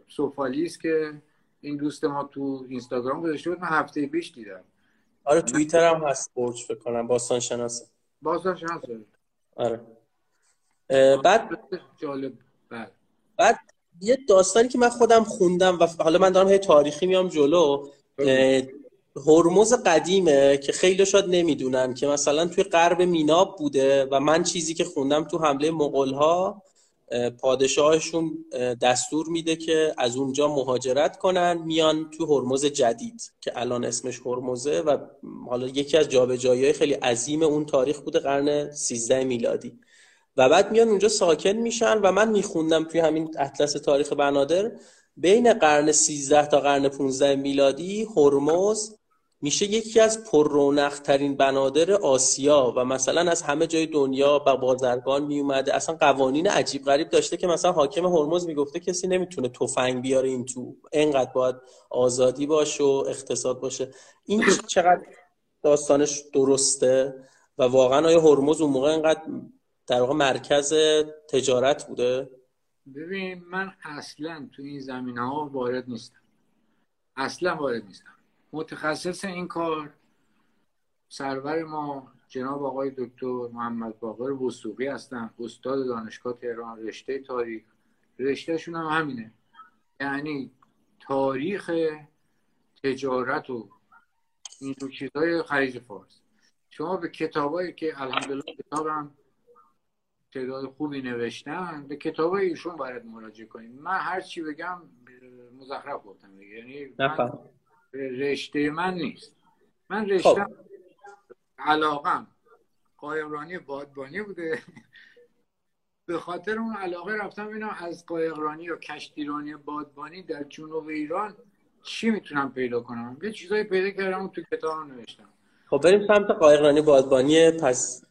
B: سوفالیس که این دوست ما تو اینستاگرام گذاشته بود. من هفته پیش دیدم.
A: آره توییتر هم هست برج فکر کنم. باستان شناسه
B: باستان شناسه
A: آره. بعد
B: جالب. بعد
A: بعد یه داستانی که من خودم خوندم و حالا من دارم هی تاریخی میام جلو هرمز قدیمه که خیلی شاید نمی‌دونن که مثلا توی غرب میناب بوده و من چیزی که خوندم تو حمله مغول ها پادشاهشون دستور میده که از اونجا مهاجرت کنن میان تو هرمز جدید که الان اسمش هرمزه و حالا یکی از جابجایی خیلی عظیم اون تاریخ بوده قرن 13 میلادی. و بعد میان اونجا ساکن میشن و من میخوندم توی همین اطلس تاریخ بنادر بین قرن 13 تا قرن 15 میلادی هرمز میشه یکی از پررونق ترین بنادر آسیا و مثلا از همه جای دنیا با بازرگان میومده. اصلا قوانین عجیب غریب داشته که مثلا حاکم هرمز می‌گفته کسی نمی‌تونه تفنگ بیاره این تو. انقدر باید آزادی باشه و اقتصاد باشه. این چقدر داستانش درسته و واقعا آیا هرمز اون موقع انقدر در واقع مرکز تجارت بوده؟
B: ببین من اصلا تو این زمینه ها وارد نیستم. اصلا وارد نیستم. متخصص این کار سرور ما جناب آقای دکتر محمد باقر وسوقی هستن. استاد دانشگاه تهران رشته تاریخ. رشتهشون هم همینه. یعنی تاریخ تجارت و این چیزهای خلیج فارس. شما به کتابایی که الحمدلله کتابم تعداد خوبی نوشتن به کتاب ایشون باید مراجعه کنیم. من هر چی بگم مزخرف گفتم. یعنی رشته من نیست. من رشته خب. علاقم قایقرانی بادبانی بوده. به خاطر اون علاقه رفتم ببینم از قایقرانی یا کشتیرانی بادبانی در جنوب ایران چی می‌تونم پیدا کنم؟ یه چیزایی پیدا کردم تو کتاب نوشتم.
A: خب بریم سمت قایقرانی بادبانی پس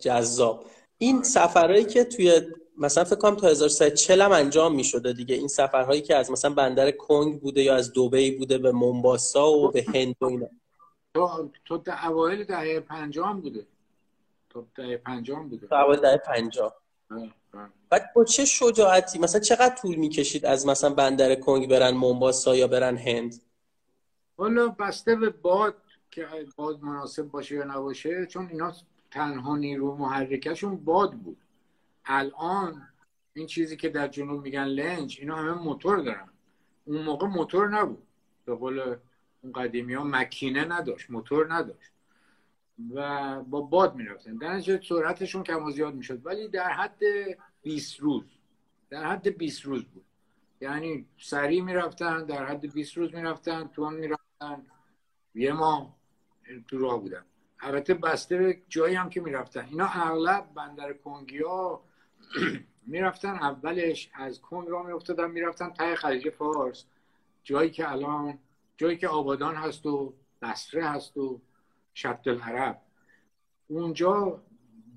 A: جذاب. این سفرهایی که توی مثلا فکر کنم تا 1340 هم انجام می شده دیگه. این سفرهایی که از مثلا بندر کنگ بوده یا از دوبی بوده به مومباسا و به هند و اینا.
B: تو تو اوایل دهه 50 بوده. تو دهه 50 بوده.
A: تو اوایل دهه 50 بعد با چه شجاعتی؟ مثلا چقدر طول می‌کشید از مثلا بندر کنگ برن مومباسا یا برن هند؟
B: حالا بسته به باد که باد مناسب باشه یا نباشه چون اینا تنها نیرو محرکشون باد بود. الان این چیزی که در جنوب میگن لنج اینا همه موتور دارن. اون موقع موتور نبود. به قول اون قدیمی ها مکینه نداشت موتور نداشت. و با باد می‌رفتن. در نتیجه سرعتشون کم و زیاد می‌شد. ولی در حد 20 روز در حد 20 روز بود. یعنی سریع می‌رفتن در حد 20 روز می‌رفتن تون می‌رفتن. یه ماه تو راه بودن. البته بسته به جایی هم که می‌رفتن. اینا اغلب بندر کنگیا می‌رفتن اولش از کن را میافتادن می‌رفتن ته خلیج فارس. جایی که الان جایی که آبادان هست و بصره هست و شط العرب اونجا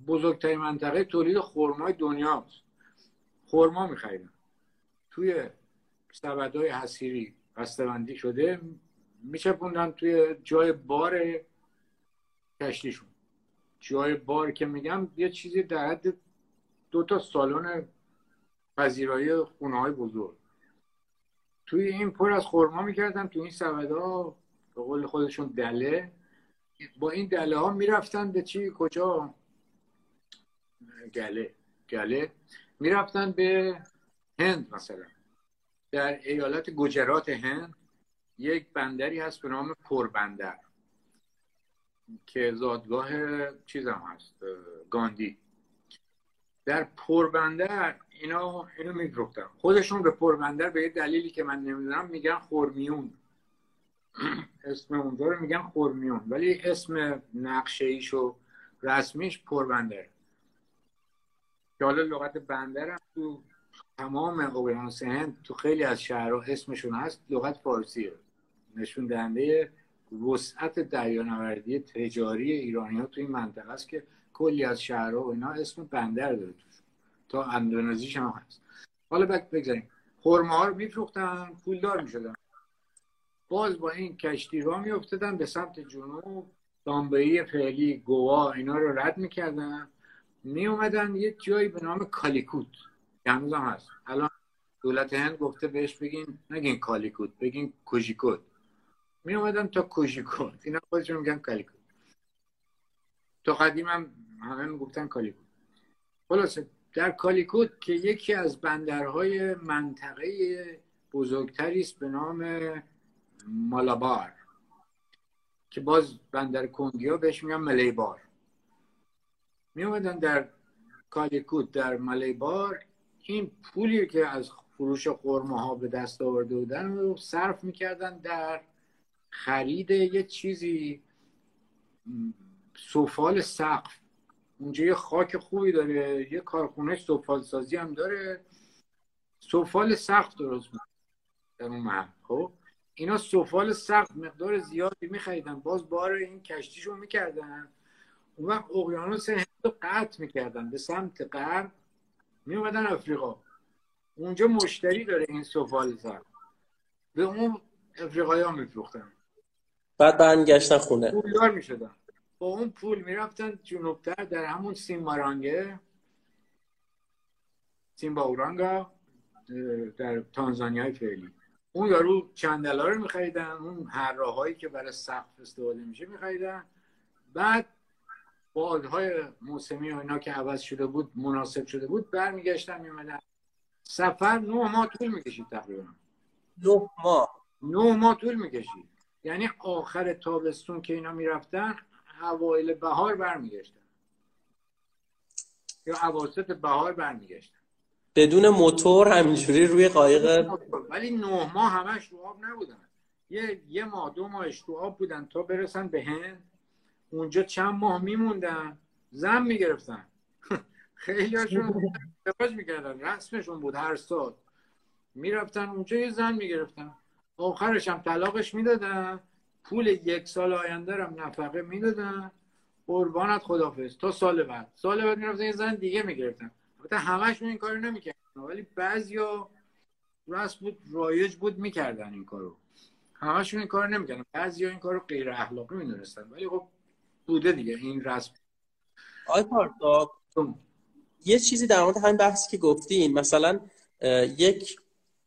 B: بزرگترین منطقه تولید خرمای دنیاست. خرما میخریدن. توی سبدهای حسیری بسته‌بندی شده میچپوندن توی جای بار کشتیشون جای بار که میگم یه چیزی در حد دو تا سالن پذیرایی خونه های بزرگ. توی این پر از خورما می‌کردن توی این سبدا به قول خودشون دله. با این دله ها می‌رفتن به چی؟ کجا؟ گله. گله. می‌رفتن به هند مثلا. در ایالت گجرات هند یک بندری هست به نام پربندر که زادگاه چیزم هست گاندی. در پربندر اینا اینو میفروختن خودشون به پربندر به یه دلیلی که من نمی‌دونم میگن خورمیون اسم اونجا رو میگن خورمیون ولی اسم نقشه ایش و رسمیش پربندر. که حالا لغت بندر تو تمام اقیانوس هند تو خیلی از شهرها اسمشون هست لغت فارسیه. نشون دهنده وسعت دریانوردی تجاری ایرانی ها تو این منطقه است که کلی از شهرها و اینا اسم بندر داره توش. تا اندونزیش هم هست. حالا بک بگذاریم. خورما ها رو میفروختن پولدار می‌شدن. باز با این کشتی را میافتادن به سمت جنوب. دامبهی فعلی گوا اینا رو رد می‌کردن. می اومدن یه جایی به نام کالیکوت. هم هست. الان دولت هند گفته بهش بگین نگین کالیکوت بگین کوژیکوت. می اومدن تا کوژیکوت اینا خودشون میگن کالیکوت تا قدیم هم همه می‌گفتن کالیکوت خلاصه در کالیکوت که یکی از بندرهای منطقه بزرگتری است به نام مالابار که باز بندر کنگیا بهش میگن ملیبار. می اومدن در کالیکوت در ملیبار این پولی که از فروش خورمه ها به دست آورده بودن رو صرف می‌کردن در خرید یه چیزی سفال سقف. اونجا یه خاک خوبی داره یه کارخونه سفال سازی هم داره. سفال سقف درست در اون محل خب؟ اینا سفال سقف مقدار زیادی میخریدن. باز بار این کشتیشو می‌کردن. اون وقت اقیانوس هند رو قطع می‌کردن. به سمت غرب میومدن افریقا. اونجا مشتری داره این سفال سقف. به اون افریقایی ها میفروختن.
A: بعد برمیگشتن خونه.
B: پولدار می‌شدن. با اون پول می‌رفتن جنوبتر در همون سیمبارانگه سیمباورانگا در تانزانیای فعلی. اون یارو چند دلار رو میخریدن اون هراهایی که برای سقف استفاده میشه میخریدن. بعد بادهای موسمی و اینا که عوض شده بود مناسب شده بود برمیگشتن میمدن سفر نه ماه طول می‌کشید تقریبا.
A: نه ماه.
B: نه ماه طول می‌کشید. یعنی آخر تابستون که اینا می‌رفتن اوایل بهار برمیگشتن. یا اواسط بهار برمیگشتن.
A: بدون موتور همینجوری روی قایق
B: ولی نه ماه همش رو آب نبودن. یه, یه ماه دو ماهش تو آب بودن تا برسن به هند. اونجا چند ماه میموندن. زن می‌گرفتن. خیلی هاشون ازدواج می‌کردن. رسمشون بود هر سال. می‌رفتن اونجا یه زن می‌گرفتن. آخرش هم طلاقش می‌دادن. پول یک سال آینده هم نفقه می‌دادن. قربانت خدافز تا سال بعد. سال بعد می‌رفتن یه زن دیگه می‌گرفتن. البته همشون این کارو نمی‌کردن. ولی بعضیا راست بود رایج بود می‌کردن این کارو. همشون این کارو نمی‌کردن. بعضیا این کارو غیر اخلاقی می‌دونستن. ولی خب بوده دیگه این رسم.
A: آی پارتا یه چیزی در مورد همین بحثی که گفتین. مثلا یک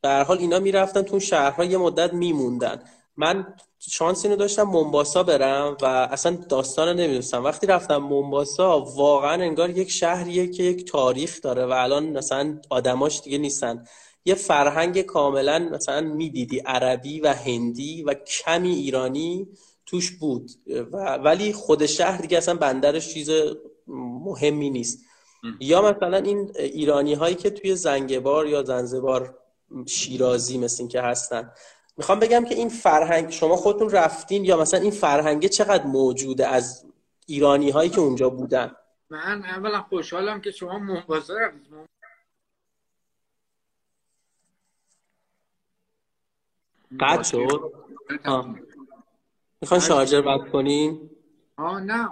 A: در حال اینا می‌رفتن تو شهرها یه مدت میموندن. من شانس اینو داشتم منباسا برم و اصلا داستان نمی‌دونستم. وقتی رفتم منباسا واقعا انگار یک شهریه که یک تاریخ داره و الان مثلا آدماش دیگه نیستن. یه فرهنگ کاملا مثلا می‌دیدی عربی و هندی و کمی ایرانی توش بود. و ولی خود شهر دیگه اصلا بندرش چیز مهمی نیست. یا مثلا این ایرانی هایی که توی زنگبار یا زنزبار شیرازی مثل این که هستن. می‌خوام بگم که این فرهنگ شما خودتون رفتین یا مثلا این فرهنگه چقدر موجوده از ایرانی هایی که اونجا بودن؟
B: من اولا خوشحالم که شما منباسا رفتید
A: قد شد می‌خوان شارجر بد کنین؟
B: آه نه.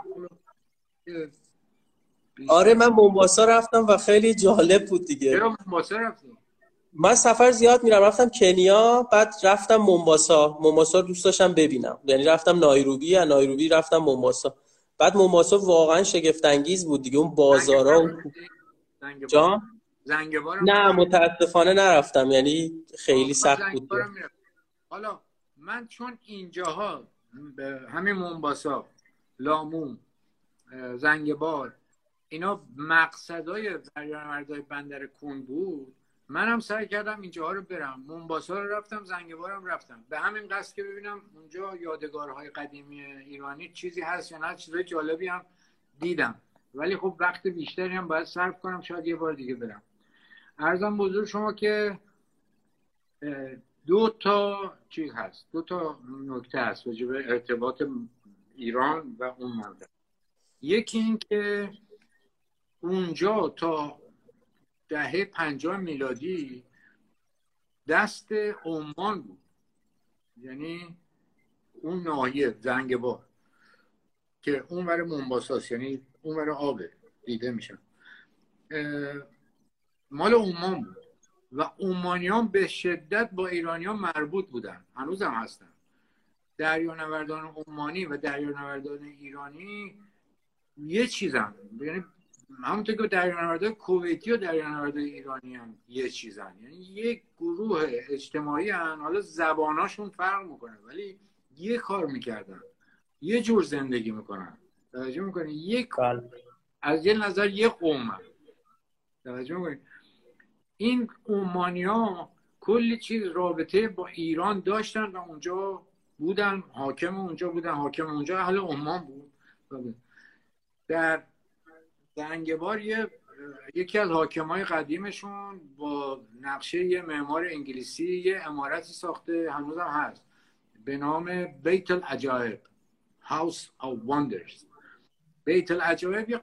A: آره من منباسا رفتم و خیلی جالب بود دیگه.
B: چرا منباسا رفتیم
A: من سفر زیاد میرم رفتم کنیا بعد رفتم منباسا منباسا دوست داشتم ببینم. یعنی رفتم نایروبی از نایروبی رفتم منباسا بعد منباسا واقعا شگفت انگیز بود دیگه. اون بازارا اون جا نه متاسفانه نرفتم. یعنی خیلی سخت بود
B: حالا من چون اینجاها همین منباسا لامون زنگبار اینا مقصدای دریانوردهای بندر کون بود. منم سعی کردم اینجاها رو برم. منباسا رو رفتم زنگبارم رفتم. به همین قصد که ببینم اونجا یادگارهای قدیمی ایرانی چیزی هست یا نه چیزای جالبی هم دیدم. ولی خب وقت بیشتری هم باید صرف کنم شاید یه بار دیگه برم. ارزم بزرگ شما که دو تا چیز هست. دو تا نکته هست وجب ارتباط ایران و اون منطقه یکی این که اونجا تا دهه پنجاه میلادی دست عمان بود. یعنی اون ناحیه زنگبار که اون ور منباساس یعنی اون ور آبه دیده میشن مال عمان بود و عمانیان به شدت با ایرانیان مربوط بودن. هنوز هم هستن. دریانوردان عمانی و دریانوردان ایرانی یه چیزن. یعنی همونطور که دریانوردان کویتی و دریانوردان ایرانی هم یه چیزن. یعنی یک گروه اجتماعی هن. حالا زباناشون فرق می‌کنه ولی یه کار می‌کردن. یه جور زندگی می‌کنن. توجه می‌کنی؟ یک بله. از یه نظر یه قوم توجه می‌کنی؟ این اومانیا کلی چیز رابطه با ایران داشتن و اونجا بودن. حاکم اونجا بودن. حاکم اونجا اهل عمان بود. در زنگبار یه یکی از حاکمای قدیمشون با نقشه یه معمار انگلیسی یه امارتی ساخته هنوز هم هست. به نام بیت العجایب House of Wonders. بیت العجایب یه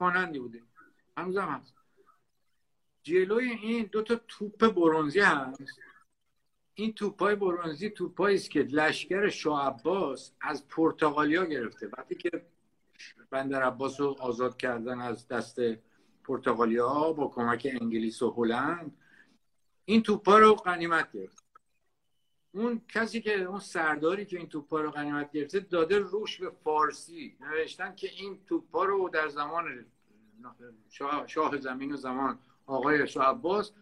B: مانندی بوده هنوز هم هست. جلوی این دو تا توپ برونزی هست. این توپای برونزی توپایی است که لشکر شاه عباس از پرتغالیا گرفته. وقتی که بندر عباس رو آزاد کردن از دست پرتغالیا با کمک انگلیس و هلند. این توپا رو قنیمت گرفت. اون کسی که اون سرداری که این توپا رو قنیمت گرفته داده روش به فارسی. نوشتن که این توپا رو در زمان شاه زمین و زمان آقای شاه عباس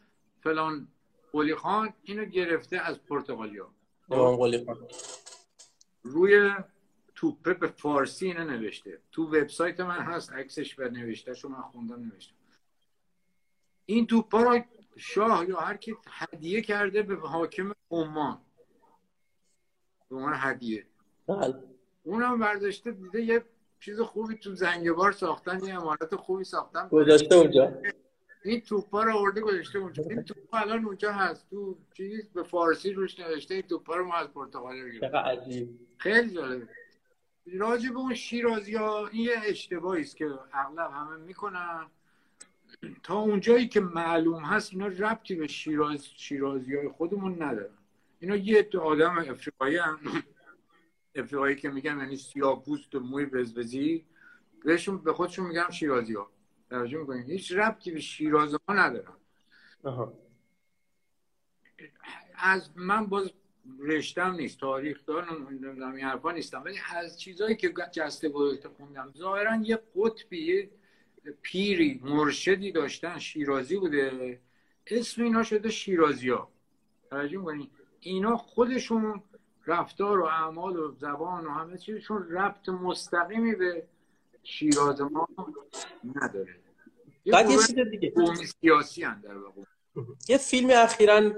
B: فلان قلی خان اینو گرفته از پرتغالیا. روی توپه به فارسی اینو نوشته تو وبسایت من هست عکسش و نوشته شو من خوندم نوشتم. این توپا را شاه یا هر کی هدیه کرده به حاکم عمان. به عنوان هدیه. بله. اونم برداشته دیده یه چیز خوبی تو زنگبار ساختن یه امارت خوبی ساختن.
A: گذاشته اونجا.
B: این توپا رو آورده گذاشته اونجا. این توپا الان اونجا هست. تو چیز به فارسی روش نوشته این توپا رو ما از پرتغال گرفتیم خیلی جالبه. راجع به اون شیرازی ها این یه اشتباهی است که اغلب همه می‌کنن. تا اونجایی که معلوم هست اینا ربطی به شیراز شیرازی های خودمون ندارن. اینا یه آدم افریقایی هم. افریقایی که میگن یعنی سیاه پوست و موی بزبزی بهشون به خودشون میگم شیرازی ها توجه می‌کنین هیچ ربطی به شیراز ها ندارن از من باز رشتم نیست تاریخ دارم این حرفا نیستم ولی از چیزهایی که جسته بودت خوندم ظاهرا یه قطبی پیری مرشدی داشتن شیرازی بوده. اسم اینا شده شیرازی ها توجه اینا خودشون رفتار و اعمال و زبان و همه چیزشون ربط مستقیمی به شیراز ما نداره.
A: بعد یه چیز دیگه.
B: سیاسی در
A: یه فیلم اخیرا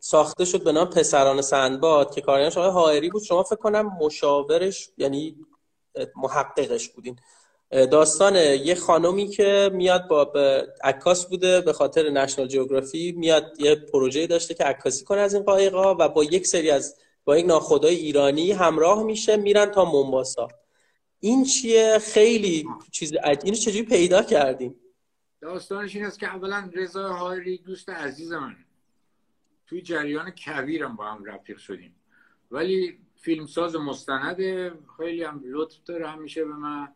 A: ساخته شد به نام پسران سندباد که کارگردانش آقای هایری بود. شما فکر کنم مشاورش یعنی محققش بودین. داستان یه خانومی که میاد با عکاس بوده به خاطر نشنال جیوگرافی میاد یه پروژه داشته که عکاسی کنه از این قایقا و با یک سری از با یک ناخدای ایرانی همراه میشه میرن تا منباسا این چیه؟ خیلی چیز اینو چجوری پیدا کردیم؟
B: داستانش این است که اولا رضا هایری دوست عزیز من توی جریان کبیرم با هم رفیق شدیم. ولی فیلمساز مستنده خیلی هم لطف داره همیشه به من.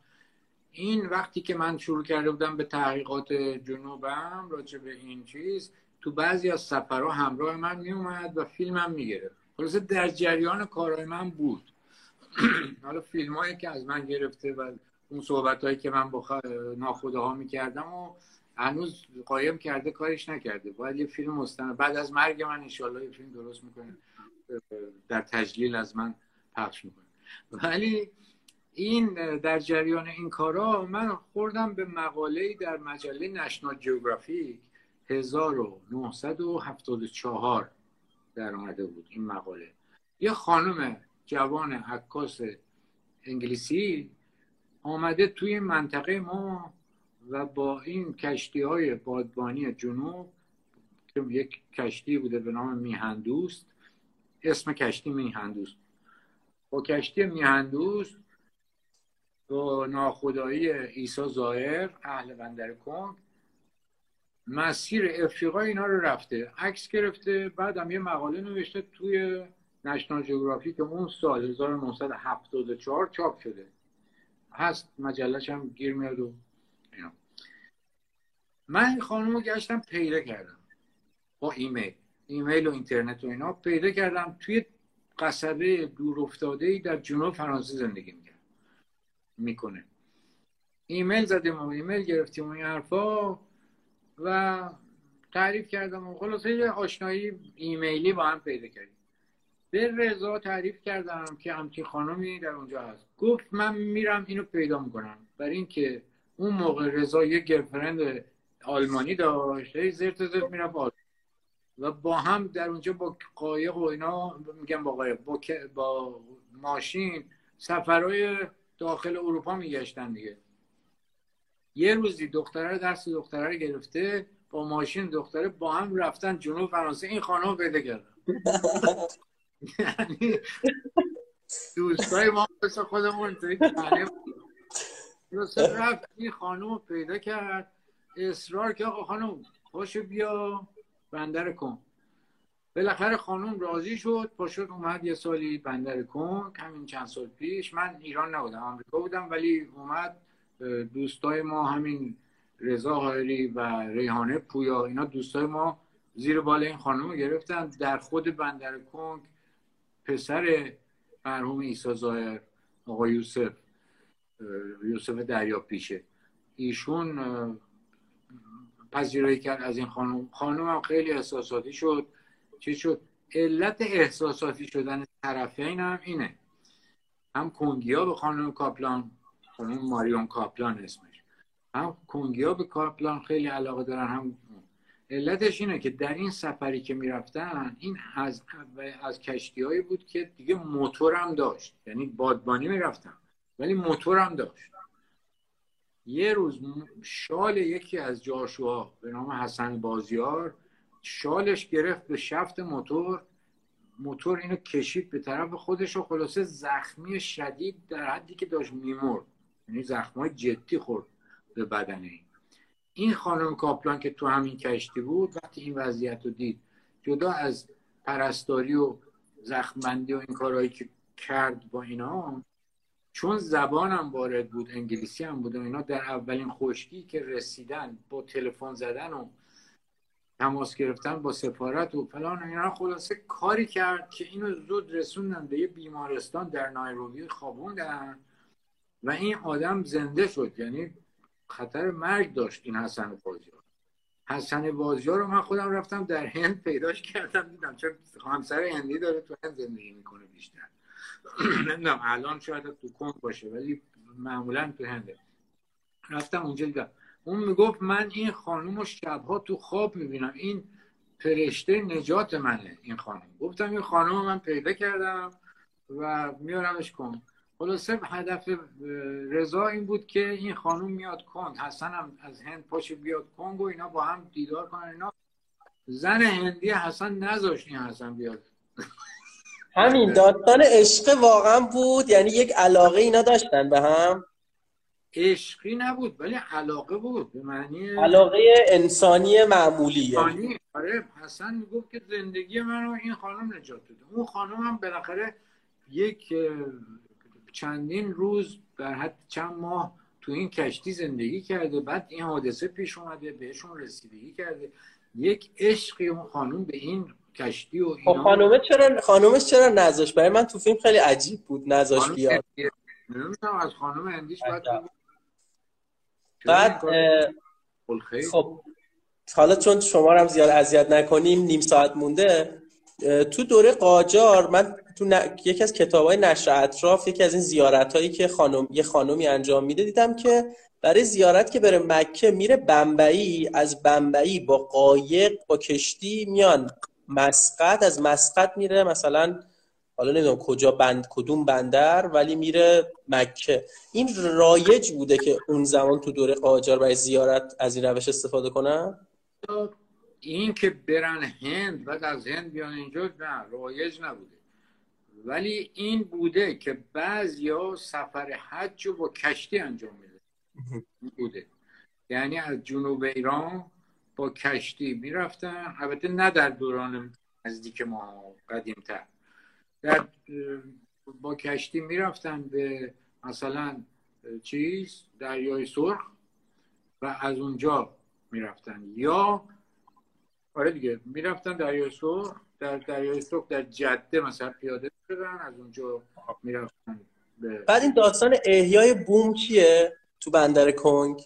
B: این وقتی که من شروع کرده بودم به تحقیقات جنوبم راجع به این چیز تو بعضی از سفرها همراه من می اومد و فیلمم می‌گرفت. خلاصه در جریان کارهای من بود. حالا فیلم هایی که از من گرفته و اون صحبت هایی که من با ناخداها می‌کردم و هنوز قایم کرده کارش نکرده. باید یه فیلم مستند. بعد از مرگ من انشالله یه فیلم درست می‌کنه در تجلیل از من پخش می‌کنه ولی این در جریان این کارا من خوردم به مقاله در مجله نشنال جیوگرافیک 1974 در آمده بود این مقاله. یه خانم جوان عکاس انگلیسی آمده توی منطقه ما و با این کشتی های بادبانی جنوب که یک کشتی بوده به نام میهندوست اسم کشتی میهندوست. با کشتی میهندوست با ناخدایی ایسا زاهر اهل بندر کن مسیر افریقا اینا رو رفته عکس گرفته بعدم یه مقاله نوشته توی نشنال جغرافی که اون سال 1974 چاپ شده. هست مجلش هم گیر میاد و اینا. من این خانم رو گشتم پیدا کردم با ایمیل. ایمیل و اینترنت و اینا. پیدا کردم توی قصبه دور افتاده ای در جنوب فرانسه زندگی می‌کنه می‌کنه. ایمیل زدیم و ایمیل گرفتیم و این حرفا و تعریف کردم و خلاصه یه آشنایی ایمیلی با هم پیدا کردیم. به رضا تعریف کردم که همچین خانمی در اونجا هست. گفت من میرم اینو پیدا می‌کنم. برای اینکه اون موقع رضا یه گرفرند آلمانی داشت زرت زرت میرم و با هم در اونجا با قایق و اینا میگم با قایق با, با ماشین سفرهای داخل اروپا میگشتن دیگه. یه روزی دختره دست دختره رو گرفته با ماشین دختره با هم رفتن جنوب فرانسه. این خانم پیدا کردن. یعنی دوستای ما مثل خودمون رفت این خانم پیدا کرد. اصرار که آقا خانم پاشو بیا بندر کن. بالاخره خانم راضی شد. پاشد اومد یه سالی بندر کن. همین چند سال پیش. من ایران نبودم آمریکا بودم ولی اومد دوستای ما همین رضا هایری و ریحانه پویا اینا دوستای ما زیر بال این خانم گرفتن. در خود بندر کنگ پسر مرحوم ایسا زاهر آقا یوسف یوسف دریا پیشه ایشون پذیرایی کرد از این خانم. خانم هم خیلی احساساتی شد. چی شد؟ علت احساساتی شدن طرفین هم اینه. هم کنگیا به خانم کاپلان خانم ماریون کاپلان اسمش. هم کنگیا به کاپلان خیلی علاقه دارن هم علتش اینه که در این سفری که می‌رفتن این از از کشتی هایی بود که دیگه موتور هم داشت. یعنی بادبانی می‌رفتن ولی موتور هم داشت. یه روز شال یکی از جاشوها به نام حسن بازیار شالش گرفت به شفت موتور. موتور اینو کشید به طرف خودش و خلاصه زخمی شدید در حدی که داشت میمرد. یعنی زخمای جدی خورد به بدنه این. این خانم کاپلان که تو همین کشتی بود وقتی این وضعیت رو دید جدا از پرستاری و زخمبندی و این کارهایی که کرد با اینا چون زبانم وارد بود انگلیسی هم بود و اینا در اولین خشکی که رسیدن با تلفن زدن و تماس گرفتن با سفارت و فلان اینا خلاصه کاری کرد که اینو زود رسوندن به یه بیمارستان در نایروبی خوابوندن و این آدم زنده شد. یعنی خطر مرگ داشت این حسن بازیار حسن بازیار رو من خودم رفتم در هند پیداش کردم دیدم چون همسر هندی داره تو هند زندگی می‌کنه بیشتر. نمی‌دونم الان شاید تو کن باشه ولی معمولا تو هنده. رفتم اونجا دیدم. اون می‌گفت من این خانوم رو شبها تو خواب می‌بینم. این فرشته نجات منه این خانم گفتم این خانم من پیدا کردم و میارمش کن خلاصه هدف رضا این بود که این خانم میاد کن حسن هم از هند پاش بیاد کنگ و اینا با هم دیدار کنن اینا زن هندی حسن نذاشت این حسن بیاد.
A: همین داستان عشق واقعا بود یعنی یک علاقه اینا داشتن به هم؟
B: عشقی نبود ولی علاقه بود به معنی
A: علاقه انسانی معمولی.
B: انسانی. آره حسن می‌گفت که زندگی منو این خانم نجات داده. اون خانم هم بالاخره یک چندین روز در حد چند ماه تو این کشتی زندگی کرده بعد این حادثه پیش اومده بهشون رسیدگی کرده. یک عشقی اون خانم به این کشتی و
A: خب
B: اینا
A: خانومه چرا خانومش چرا نذاشت؟ برای من تو فیلم خیلی عجیب بود
B: خانم
A: بیاد.
B: نمی‌دونم از خانم اندیش
A: بعد
B: خلخه؟
A: خب حالا چون شما رو هم زیاد اذیت نکنیم نیم ساعت مونده تو دوره قاجار من تو ن... یکی از کتابای نشر اطراف یکی از این زیارت هایی که خانم یه خانومی انجام میده دیدم که برای زیارت که بره مکه میره بمبئی از بمبئی با قایق با کشتی میان. مسقط از مسقط میره مثلا حالا نمی‌دونم کجا بند کدوم بندر ولی میره مکه. این رایج بوده که اون زمان تو دوره قاجار برای زیارت از این روش استفاده کنن؟
B: این که برن هند بعد از هند بیان اینجا نه رایج نبوده. ولی این بوده که بعضیا سفر حج رو با کشتی انجام میده. بوده. یعنی از جنوب ایران با کشتی می‌رفتن. البته نه در دوران نزدیک ما قدیمتر. در با کشتی می‌رفتن به مثلا چیز دریای سرخ و از اونجا می‌رفتن. یا آره دیگه می‌رفتن دریای سرخ در دریای سرخ در جده مثلا پیاده شدن از اونجا می‌رفتن به
A: بعد این داستان احیای بوم کیه تو بندر کنگ؟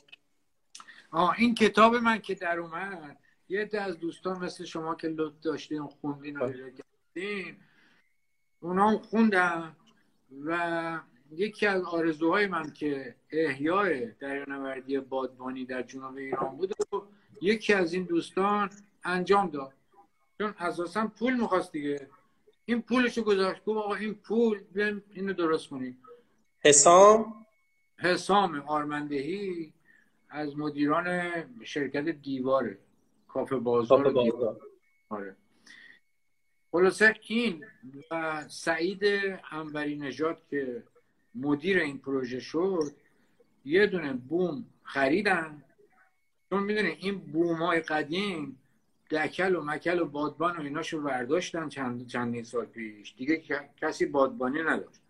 B: آه این کتاب من که در اومد یه عده از دوستان مثل شما که لطف داشتین خوندین و کردین اونا هم خوندن و یکی از آرزوهای من که احیای دریانوردی بادبانی در جنوب ایران بود و یکی از این دوستان انجام داد. چون اساسا پول می‌خواست دیگه. این پولشو گذاشت. گفت آقا این پول بیاین اینو درست کنیم.
A: حسام؟
B: حسام آرمندهی از مدیران شرکت دیواره. کافه بازار
A: کافه. بازار.
B: آره. خلاصه این و سعید انبری نژاد که مدیر این پروژه شد یه دونه بوم خریدن. چون می‌دونی این بوم های قدیم دکل و مکل و بادبان و ایناشو برداشتن چند چندین سال پیش. دیگه کسی بادبانی نداشت.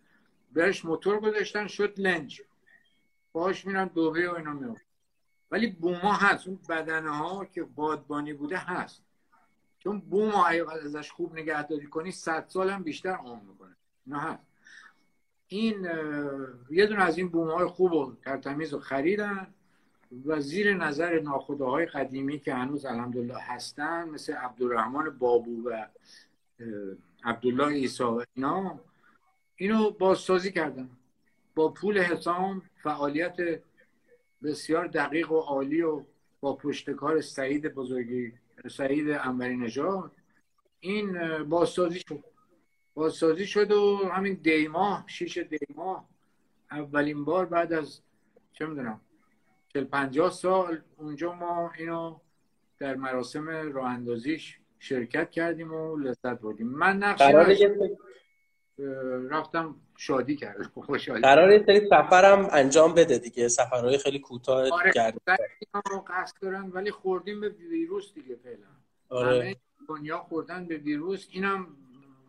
B: برش موتور گذاشتن شد لنج. باش میرن دوبه و اینا میرن ولی بوم ها هست. اون بدنه ها که بادبانی بوده هست. چون بوم ها اگه ازش خوب نگهداری کنی صد سال هم بیشتر عمر می‌کنه. نه هست. این یه دونه از این بوم های خوب و ترتمیز رو خریدن. و زیر نظر ناخداهای قدیمی که هنوز الحمدلله هستن مثل عبدالرحمن بابو و عبدالله عیسی و اینا اینو بازسازی کردن. با پول حسام فعالیت بسیار دقیق و عالی و با پشتکار سعید بزرگی سعید انوری نژاد. این بازسازی شد. بازسازی شد و همین دیماه شیش دیماه اولین بار بعد از چه می‌دونم چل پنجاه سال اونجا ما اینو در مراسم راه اندازیش شرکت کردیم و لذت بردیم. من اه، رفتم شادی کردم. خوشحالی.
A: قرار یه سری سفرم انجام بده دیگه. سفرهای خیلی کوتاه
B: آره
A: کرد
B: اینا رو قصد دارن ولی خوردیم به ویروس دیگه فعلا.
A: آره.
B: همه دنیا خوردن به ویروس اینم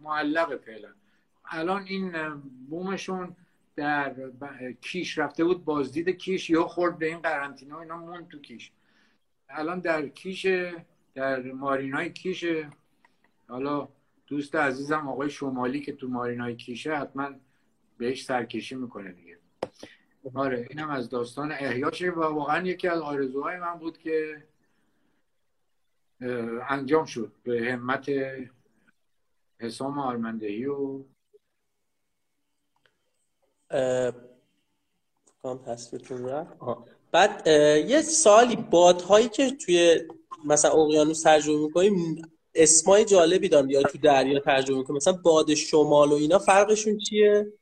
B: معلق فعلا. الان این بومشون در کیش رفته بود بازدید کیش یا خورد به این قرنطینه و اینا موند تو کیش. الان در کیش در مارینای کیش حالا دوست عزیزم آقای شمالی که تو مارینای کیشه حتما بهش سرکشی می‌کنه دیگه. آره اینم از داستان احیاشه و واقعا یکی از آرزوهای من بود که انجام شد به همت حسام آرمندهی و
A: کام تصویرتون رفت. بعد یه سالی بادهایی که توی مثلا اقیانوس ترجمه می‌کنیم اسمای جالبی دارن یا تو دریا ترجمه می‌کنیم مثلا باد شمال و اینا فرقشون چیه؟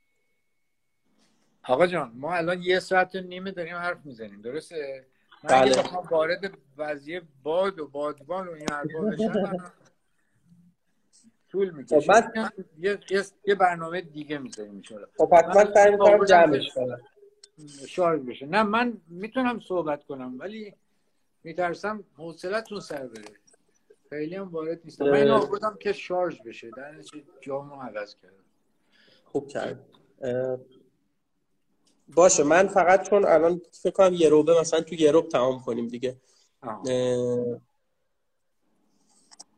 B: آقا جان ما الان یه ساعت و نیمه داریم حرف می‌زنیم درسته؟ من
A: بله.
B: اگه وارد وضعیه باد و بادبان و این حرفا بشم طول می‌کشه.
A: خب،
B: یه،, یه برنامه دیگه می‌ذاریم میشه
A: خب حتما سعی می‌کنم جمعش کنم.
B: شارژ بشه. نه من می‌تونم صحبت کنم ولی میترسم حوصلتون سر بره. خیلی هم وارد نیستم. من اینو آوردم که شارژ بشه. در نتیجه جامو عوض کردم.
A: خوب کرد باشه من فقط چون الان فکر کنم یه روبه مثلا تو یه روب تمام کنیم دیگه.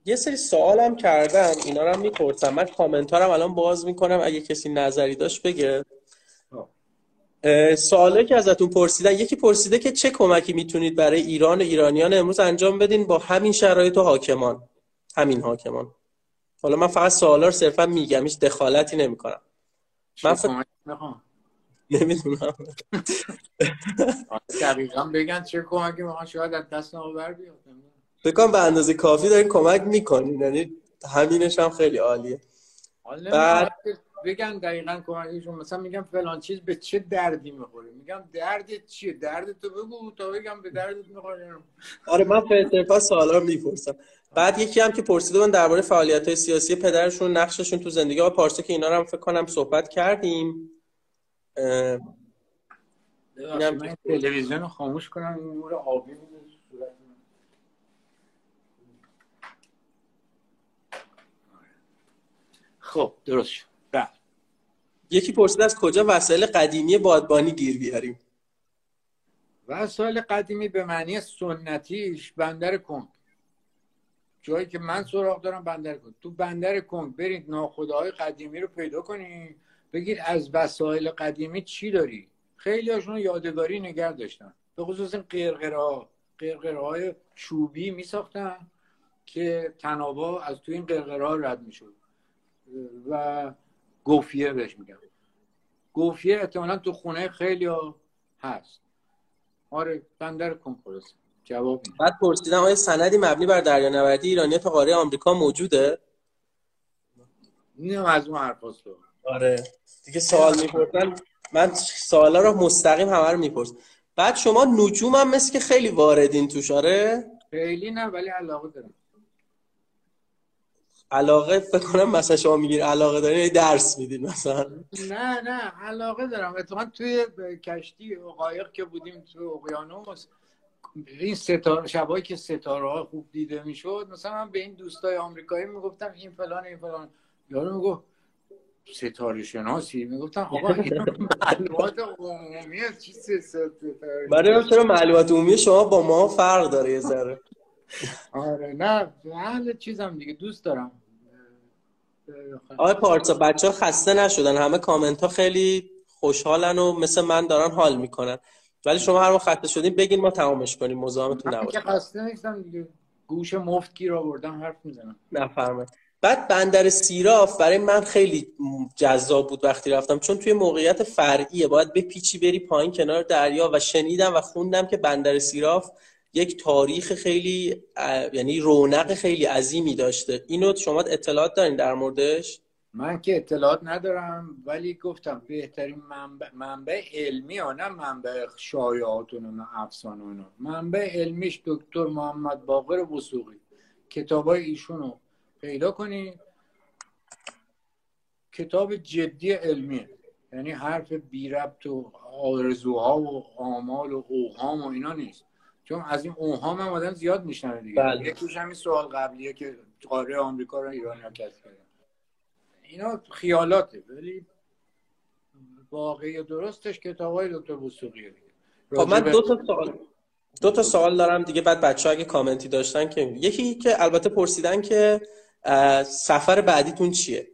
A: یه سری سوالم کردم اینا رو هم می‌پرسم. من کامنتارم الان باز می‌کنم اگه کسی نظری داشت بگه. سوالی که ازتون پرسیدن یکی پرسیده که چه کمکی می‌تونید برای ایران و ایرانیان امروز انجام بدین با همین شرایط و حاکمان؟ همین حاکمان. حالا من فقط سوالا رو صرفا میگم هیچ دخالتی نمی‌کنم.
B: من فکر
A: نمی‌دونم.
B: دقیقا بگن چه کمکی می‌خوان شاید از دست بر بیاد.
A: فکر به اندازه کافی دارین کمک می‌کنین. یعنی همینش هم خیلی عالیه.
B: بعد بگن دقیقا کمکشون مثلا میگم فلان چیز به چه دردی می‌خوره؟ میگم درد چیه؟ درد تو بگو تا بگم به دردت می‌خوره.
A: آره من فلسفه سوالا رو می‌پرسم. بعد یکی هم که پرسیده من درباره فعالیت های سیاسی پدرشون نقششون تو زندگی. ها پارسه که اینا رو هم فکر کنم صحبت کردیم.
B: تلویزیون خاموش کنم این نور آبی خب درست شد. بله.
A: یکی پرسید از کجا وسایل قدیمی بادبانی گیر بیاریم؟
B: وسایل قدیمی به معنی سنتیش بندر کنگ. جایی که من سراغ دارم بندر کنگ. تو بندر کنگ برید ناخداهای قدیمی رو پیدا کنید بگید از وسایل قدیمی چی داری؟ خیلی هاشون یادگاری نگه داشتن. به خصوص این قرقره ها. قرقره های چوبی می ساختن که تنابا از توی این قرقره ها رد می شد و گوفیه بهش میگم. گوفیه احتمالا تو خونه خیلی هست. آره بندر کنکورس جواب
A: بعد پرسیدم آیا سندی مبنی بر دریانوردی ایرانی تا قاره آمریکا موجوده؟
B: نه از اون حرف
A: آره. دیگه سوال می‌پرسن. من سوالا رو مستقیم همه رو میپرس بعد شما نجوم هم مثل که خیلی واردین توش آره؟
B: خیلی نه ولی علاقه دارم.
A: علاقه فکر کنم مثلا شما میگین علاقه دارین درس میدین مثلا.
B: نه نه علاقه دارم. اتفاقا توی کشتی قایق که بودیم تو اقیانوس این ستاره شبایی که ستاره ها خوب دیده می‌شد مثلا من به این دوستای آمریکایی می‌گفتم این فلان این فلان. یارو می‌گفت ستاره شناسی؟ می‌گفتم آقا این معلومات عمومی چی ستاره
A: برای چرا معلومات عمومی شما با ما فرق داره یه ذره؟
B: آره نه هر چیزم دیگه دوست دارم.
A: آقای پارسا بچه ها خسته نشدن. همه کامنت ها خیلی خوشحالن و مثل من دارن حال می‌کنن. ولی شما هر وقت خسته شدین بگین ما تمامش کنیم مزاحمتون
B: نباشیم که خسته نیستم دیگه. گوش مفت گیر آوردم حرف می‌زنم.
A: نفرمه بعد بندر سیراف برای من خیلی جذاب بود وقتی رفتم. چون توی موقعیت فرعیه باید به پیچی بری پایین کنار دریا و شنیدم و خوندم که بندر سیراف یک تاریخ خیلی یعنی رونق خیلی عظیمی داشته. اینو شما اطلاعات دارین در موردش؟
B: من که اطلاعات ندارم ولی گفتم بهترین منبع, منبع علمی ها نه منبع شایعات و نه افسانه اینا منبع علمیش دکتر محمد باقر وسوقی کتابای ایشونو پیدا کنی. کتاب جدی علمیه. یعنی حرف بی ربط و آرزوها و آمال و اوهام و اینا نیست. چون از این اوهام هم آدم زیاد میشنوه دیگه. بله. یکیش همین سوال قبلیه که قاره آمریکا رو ایران ها کسب کردن. اینا خیالاته ولی واقعی درستش کتاب های دکتر بوسوقیه
A: خب من دو تا سوال دو تا سوال دارم دیگه بعد بچه اگه کامنتی داشتن که یکی که البته پرسیدن که سفر بعدیتون چیه؟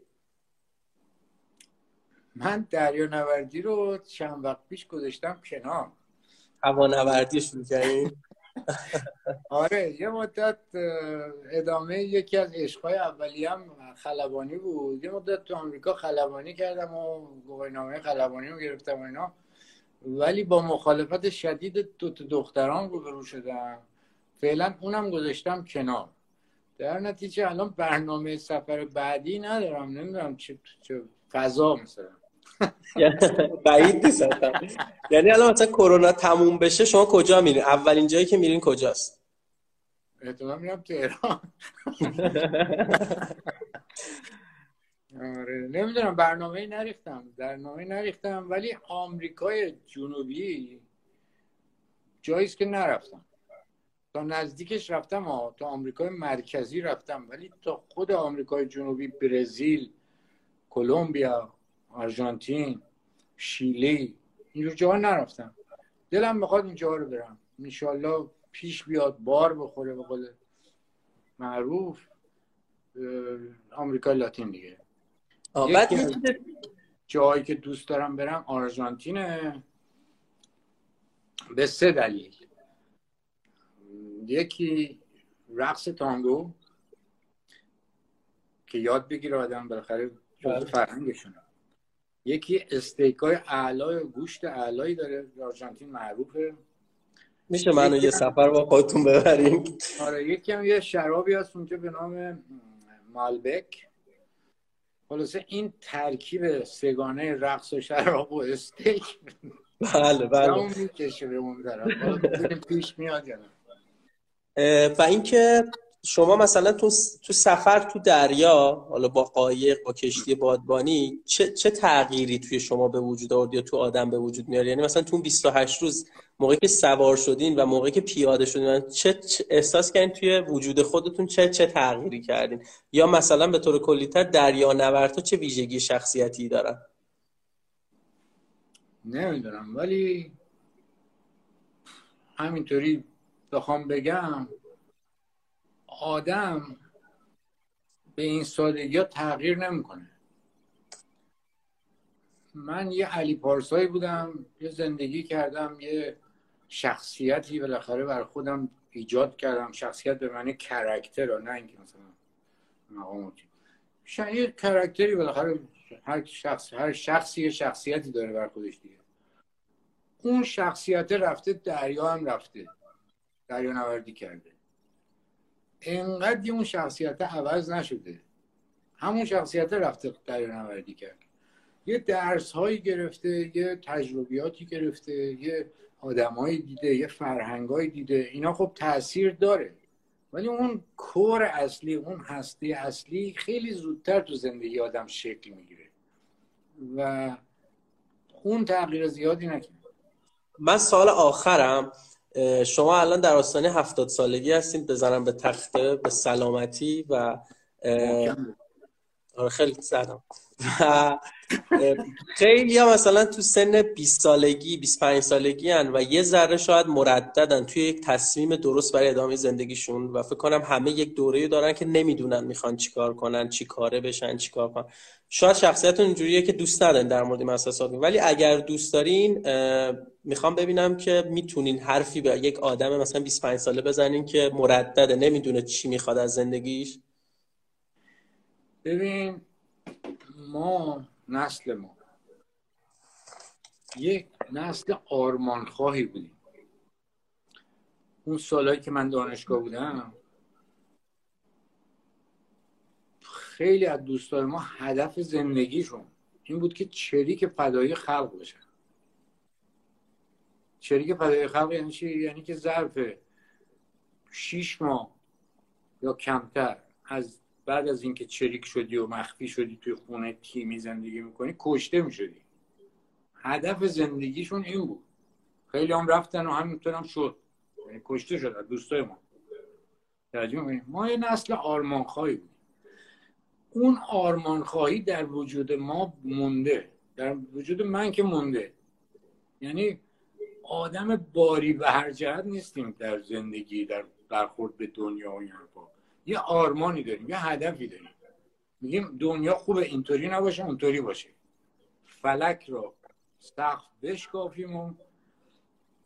B: من دریا نوردی رو چند وقت پیش گذاشتم کنار.
A: هوانوردی شروع کردیم.
B: آره یه مدت ادامه یکی از عشقهای اولی هم خلبانی بود. یه مدت تو آمریکا خلبانی کردم و گواهینامه خلبانی رو گرفتم و اینا. ولی با مخالفت شدید دو دختران روبرو شدم. فعلا اونم گذاشتم کنار. در نتیجه الان برنامه سفر بعدی ندارم. نمی‌دونم چه, چه فضا مثلا.
A: بعید نیست یعنی الان مثلا کرونا تموم بشه شما کجا میرین؟ اولین جایی که میرین کجاست؟
B: احتمال میرم تهران آره نمی‌دونم برنامه نریختم. برنامه نریختم ولی آمریکای جنوبی جاییست که نرفتم. تا نزدیکش رفتم ها تا آمریکای مرکزی رفتم. ولی تا خود آمریکای جنوبی برزیل کلمبیا آرژانتین شیلی اینجور جاها نرفتم. دلم می‌خواد اینجا رو برم. انشالله پیش بیاد بار بخوره به قول معروف آمریکا لاتین دیگه. بعد جایی که دوست دارم برم آرژانتینه. به سه دلیل. یکی رقص تانگو که یاد بگیره آدم بالاخره بله. فرهنگشونه. یکی استیک های اعلای گوشت اعلایی داره آرژانتین معروفه.
A: میشه منو یه سفر با خودتون ببریم؟
B: آره یکی هم یه شرابی هست اونجا به نام مالبک. خلاصه این ترکیب سگانه رقص و شراب و استیک
A: بله بله. اون
B: می‌کشه به اون پیش میاد
A: و اینکه شما مثلا تو تو سفر تو دریا حالا با قایق با کشتی بادبانی چه چه تغییری توی شما به وجود آورد یا تو آدم به وجود میاره یعنی مثلا تو 28 روز موقعی که سوار شدین و موقعی که پیاده شدین چه, چه احساس کردین توی وجود خودتون چه چه تغییری کردین؟ یا مثلا به طور کلیتر دریا نورتا چه ویژگی شخصیتی دارن؟
B: نمی‌دونم ولی همینطوری بخوام بگم آدم به این سادگی ها تغییر نمی‌کنه. من یه علی پارسایی بودم یه زندگی کردم یه شخصیتی بالاخره بر خودم ایجاد کردم. شخصیت به معنی کرکتر نه اینکه مثلا مقاماتی. یه کرکتری بالاخره هر شخص هر شخصی یه شخصیتی داره بر خودش دیگه. اون شخصیت رفته دریا هم رفته دریا نوردی کرده. انقدر اون شخصیت عوض نشده. همون شخصیت رفته نوردی کرد یه درس هایی گرفته یه تجربیاتی گرفته یه آدمایی دیده یه فرهنگایی دیده. اینا خب تاثیر داره. ولی اون کور اصلی اون هستی اصلی خیلی زودتر تو زندگی آدم شکل می‌گیره. و اون تغییر زیادی نکنه
A: من سال آخرم. شما الان در آستانه هفتاد سالگی هستید بزنم به تخته به سلامتی و آره خیلی زدم و خیلی ها مثلا تو سن 20 سالگی 25 سالگی هن و یه ذره شاید مرددن توی یک تصمیم درست برای ادامه زندگیشون و فکر کنم همه یک دوره دارن که نمی‌دونن می‌خوان چیکار کنن چی کاره بشن چیکار کنن. شاید شخصیتتون اینجوریه که دوست ندارین در مورد مسئله ولی اگر دوست دارین می‌خوام ببینم که می‌تونین حرفی به یک آدم مثلا 25 ساله بزنین که مردده نمی‌دونه چی می‌خواد از زندگیش.
B: ببین ما نسل ما یک نسل آرمان خواهی بودیم. اون سالهایی که من دانشگاه بودم خیلی از دوستان ما هدف زندگیشون این بود که چریک فدایی خلق بشن. شریک فدای خلق یعنی چی؟ یعنی که ظرف شیش ماه یا کمتر از بعد از اینکه چریک شدی و مخفی شدی توی خونه تیمی زندگی می‌کنی کشته می‌شدی. هدف زندگیشون این بود. خیلی هم رفتن و همینطور هم شد. یعنی کشته شد از دوستای ما. ما یه نسل آرمانخواهی بود اون آرمانخواهی در وجود ما مونده. در وجود من که مونده. یعنی آدم باری به هر جهت نیستیم در زندگی در برخورد به دنیا و این یه آرمانی داریم یه هدفی داریم. میگیم دنیا خوبه اینطوری نباشه اونطوری باشه. فلک رو سقف بشکافیم و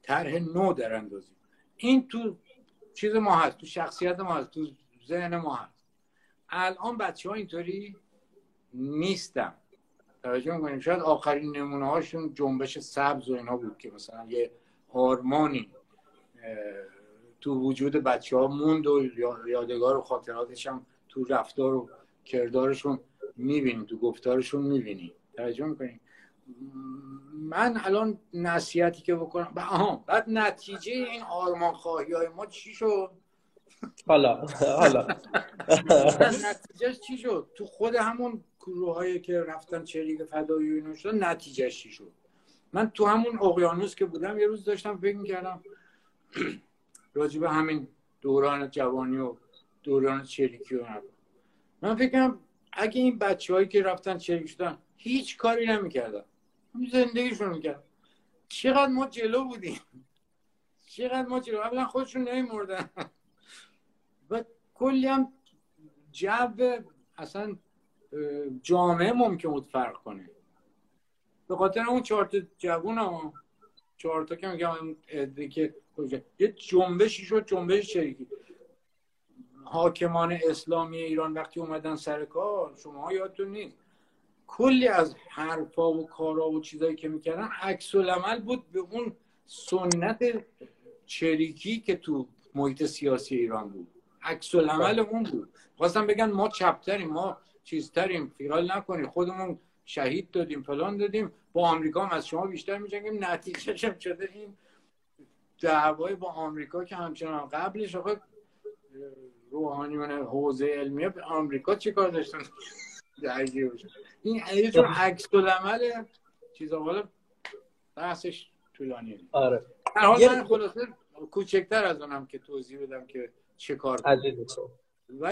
B: طرح نو در اندازیم. این تو چیز ما هست تو شخصیت ما هست تو ذهن ما هست. الان بچه ها اینطوری نیستم توجه می‌کنیم. شاید آخرین نمونه هاشون جنبش سبز و اینا بود که مثلا یه آرمانی تو وجود بچه ها موند و یادگار و خاطراتش هم تو رفتار و کردارشون می‌بینیم تو گفتارشون می‌بینیم توجه می‌کنیم من الان نصیحتی که بکنم. آها بعد نتیجه این آرمان خواهی های ما چی شد؟
A: حالا حالا.
B: نتیجهش چی شد؟ تو خود همون گروه که رفتن چریک فدایی و اینو شد نتیجهش چی شد؟ من تو همون اقیانوس که بودم یه روز داشتم فکر می‌کردم راجب همین دوران جوانی و دوران چریکی و من فکرم اگه این بچه هایی که رفتن چریک شدن هیچ کاری نمی‌کردن. زندگیشون می‌کرد چقدر ما جلو بودیم. چقدر ما جلو. اولا خودشون نمیمردن. و کلی هم جو اصلا جامعه ممکن بود فرق کنه. به خاطر اون چهار تا جوون ها چهار تا که میگم که یه جنبشی شد جنبش چریکی حاکمان اسلامی ایران وقتی اومدن سر کار شما یادتون نیست. کلی از حرفا و کارا و چیزایی که می‌کردن عکس العمل بود به اون سنت چریکی که تو محیط سیاسی ایران بود. عکس العمل اون بود. خواستم بگن ما چپتریم ما چیزتریم خیال نکنیم. خودمون شهید دادیم فلان دادیم. با آمریکا هم از شما بیشتر میجنگیم. نتیجه هم شده این دعوای با آمریکا که همچنان قبلش آقا روحانیون حوزه علمیه به آمریکا چی کار داشتن؟ این یه جور عکس العمل چیزا حالا بحثش طولانیه.
A: آره.
B: در حال من خلاصه کوچکتر از اونم که توضیح بدم که چه کار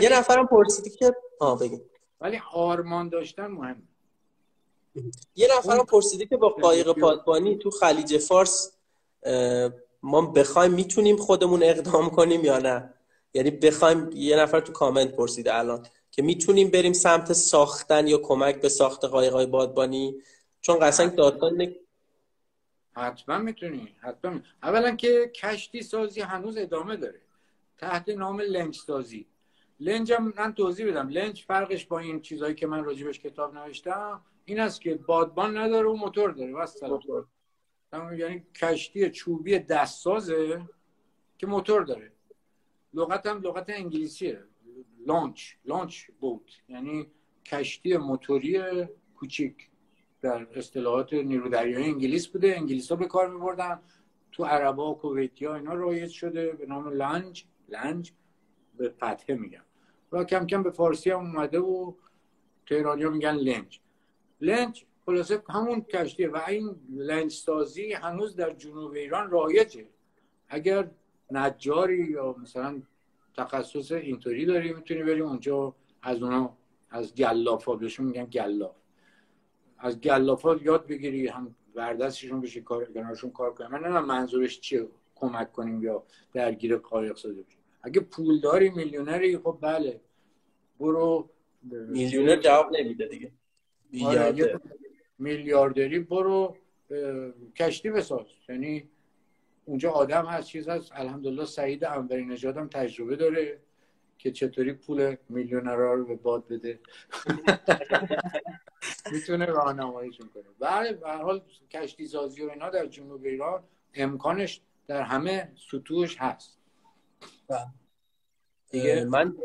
A: یه نفرم پرسیدی که آه بگیم
B: ولی آرمان داشتن مهم.
A: یه نفرم پرسیدی که با قایق پادبانی تو خلیج فارس ما بخوایم می‌تونیم خودمون اقدام کنیم یا نه؟ یعنی بخوایم یه نفر تو کامنت پرسیده الان که می‌تونیم بریم سمت ساختن یا کمک به ساخت قایق‌های بادبانی؟ چون قشنگ داستان
B: حتما می‌تونی حتما. اولا که کشتی سازی هنوز ادامه داره. تحت نام لنج سازی لنج هم من توضیح بدم. لنج فرقش با این چیزهایی که من راجبش کتاب نوشتم این است که بادبان نداره و موتور داره. بس یعنی کشتی چوبی دستسازه که موتور داره. لغت هم لغت انگلیسیه. launch launch boat. یعنی کشتی موتوری کوچیک. در اصطلاحات نیرو دریایی انگلیس بوده. انگلیس ها به کار میبردن. تو عربا و کویتی ها اینا رایج شده. به نام لنج لنج به فتحه میگم. و کم کم به فارسی هم اومده و تهرانی ها میگن لنج. لنج خلاصه همون کشتیه و این لنج سازی هنوز در جنوب ایران رایجه. اگر نجاری یا مثلا تخصص اینطوری داری می‌تونی بریم اونجا از اونا از گلافا بهشون میگن گلاف. از گلافا یاد بگیری هم وردستشون بشی کار کنارشون کار کنیم من نمی‌دونم منظورش چیه. کمک کنیم یا درگیر قایق بشیم. اگه پول داری میلیونری خب بله. برو.
A: میلیونر جواب نمیده دیگه.
B: آره، میلیاردری برو کشتی بساز. یعنی اونجا آدم هست چیز هست. الحمدلله سعید انوری نژاد هم تجربه داره که چطوری پول میلیونرها رو به باد بده. می‌تونه راهنماییشون کنه. بله به حال کشتی سازی و اینا در جنوب ایران امکانش در همه سطوحش هست.
A: دیگه من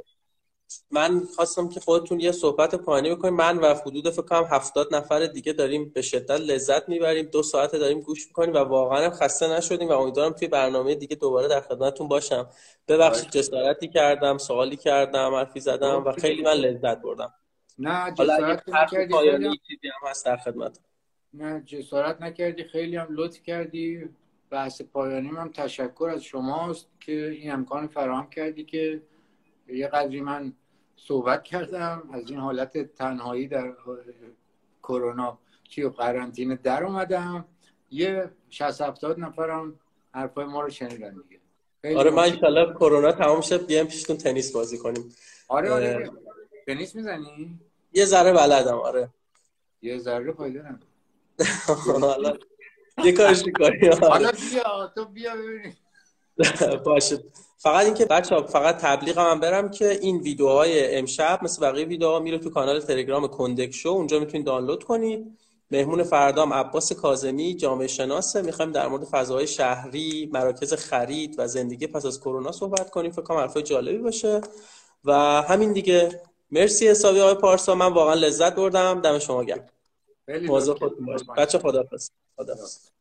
A: من خواستم که خودتون یه صحبت پایانی بکنیم. من و حدود فکر کنم هفتاد نفر دیگه داریم به شدت لذت می‌بریم. دو ساعت داریم گوش می‌کنیم و واقعا خسته نشدیم و امیدوارم توی برنامه دیگه دوباره در خدمتتون باشم. ببخشید جسارتی کردم سوالی کردم حرفی زدم و خیلی من لذت بردم.
B: نه جسارت
A: هم هست در خدمت
B: نه جسارت نکردی خیلی هم لطف کردی. بحث پایانی هم تشکر از شماست که این امکان فراهم کردی که یه قدری من صحبت کردم. از این حالت تنهایی در کرونا چی و قرنطینه در اومدم. یه 60 70 نفرم حرفای ما رو شنیدن دیگه.
A: آره من انشالله کرونا تمام شد بیام پیشتون تنیس بازی کنیم.
B: آره آره. تنیس می‌زنی؟
A: یه ذره بلدم آره.
B: یه ذره
A: حالا یه کارش می‌کنی؟
B: حالا بیا تو بیا ببینیم.
A: باشه. فقط اینکه بچه ها فقط تبلیغ هم برم که این ویدیوهای امشب مثل بقیه ویدیوها میره تو کانال تلگرام کندک شو. اونجا می‌تونید دانلود کنید. مهمون فردام عباس کازمی جامعه شناسه می‌خوایم در مورد فضاهای شهری مراکز خرید و زندگی پس از کرونا صحبت کنیم. فکر کنم حرفای جالبی باشه. و همین دیگه. مرسی حسابی های پارسا. من واقعا لذت بردم. دم شما گرم. موضوع خودتون باشه. بچه خدافظ خدافظ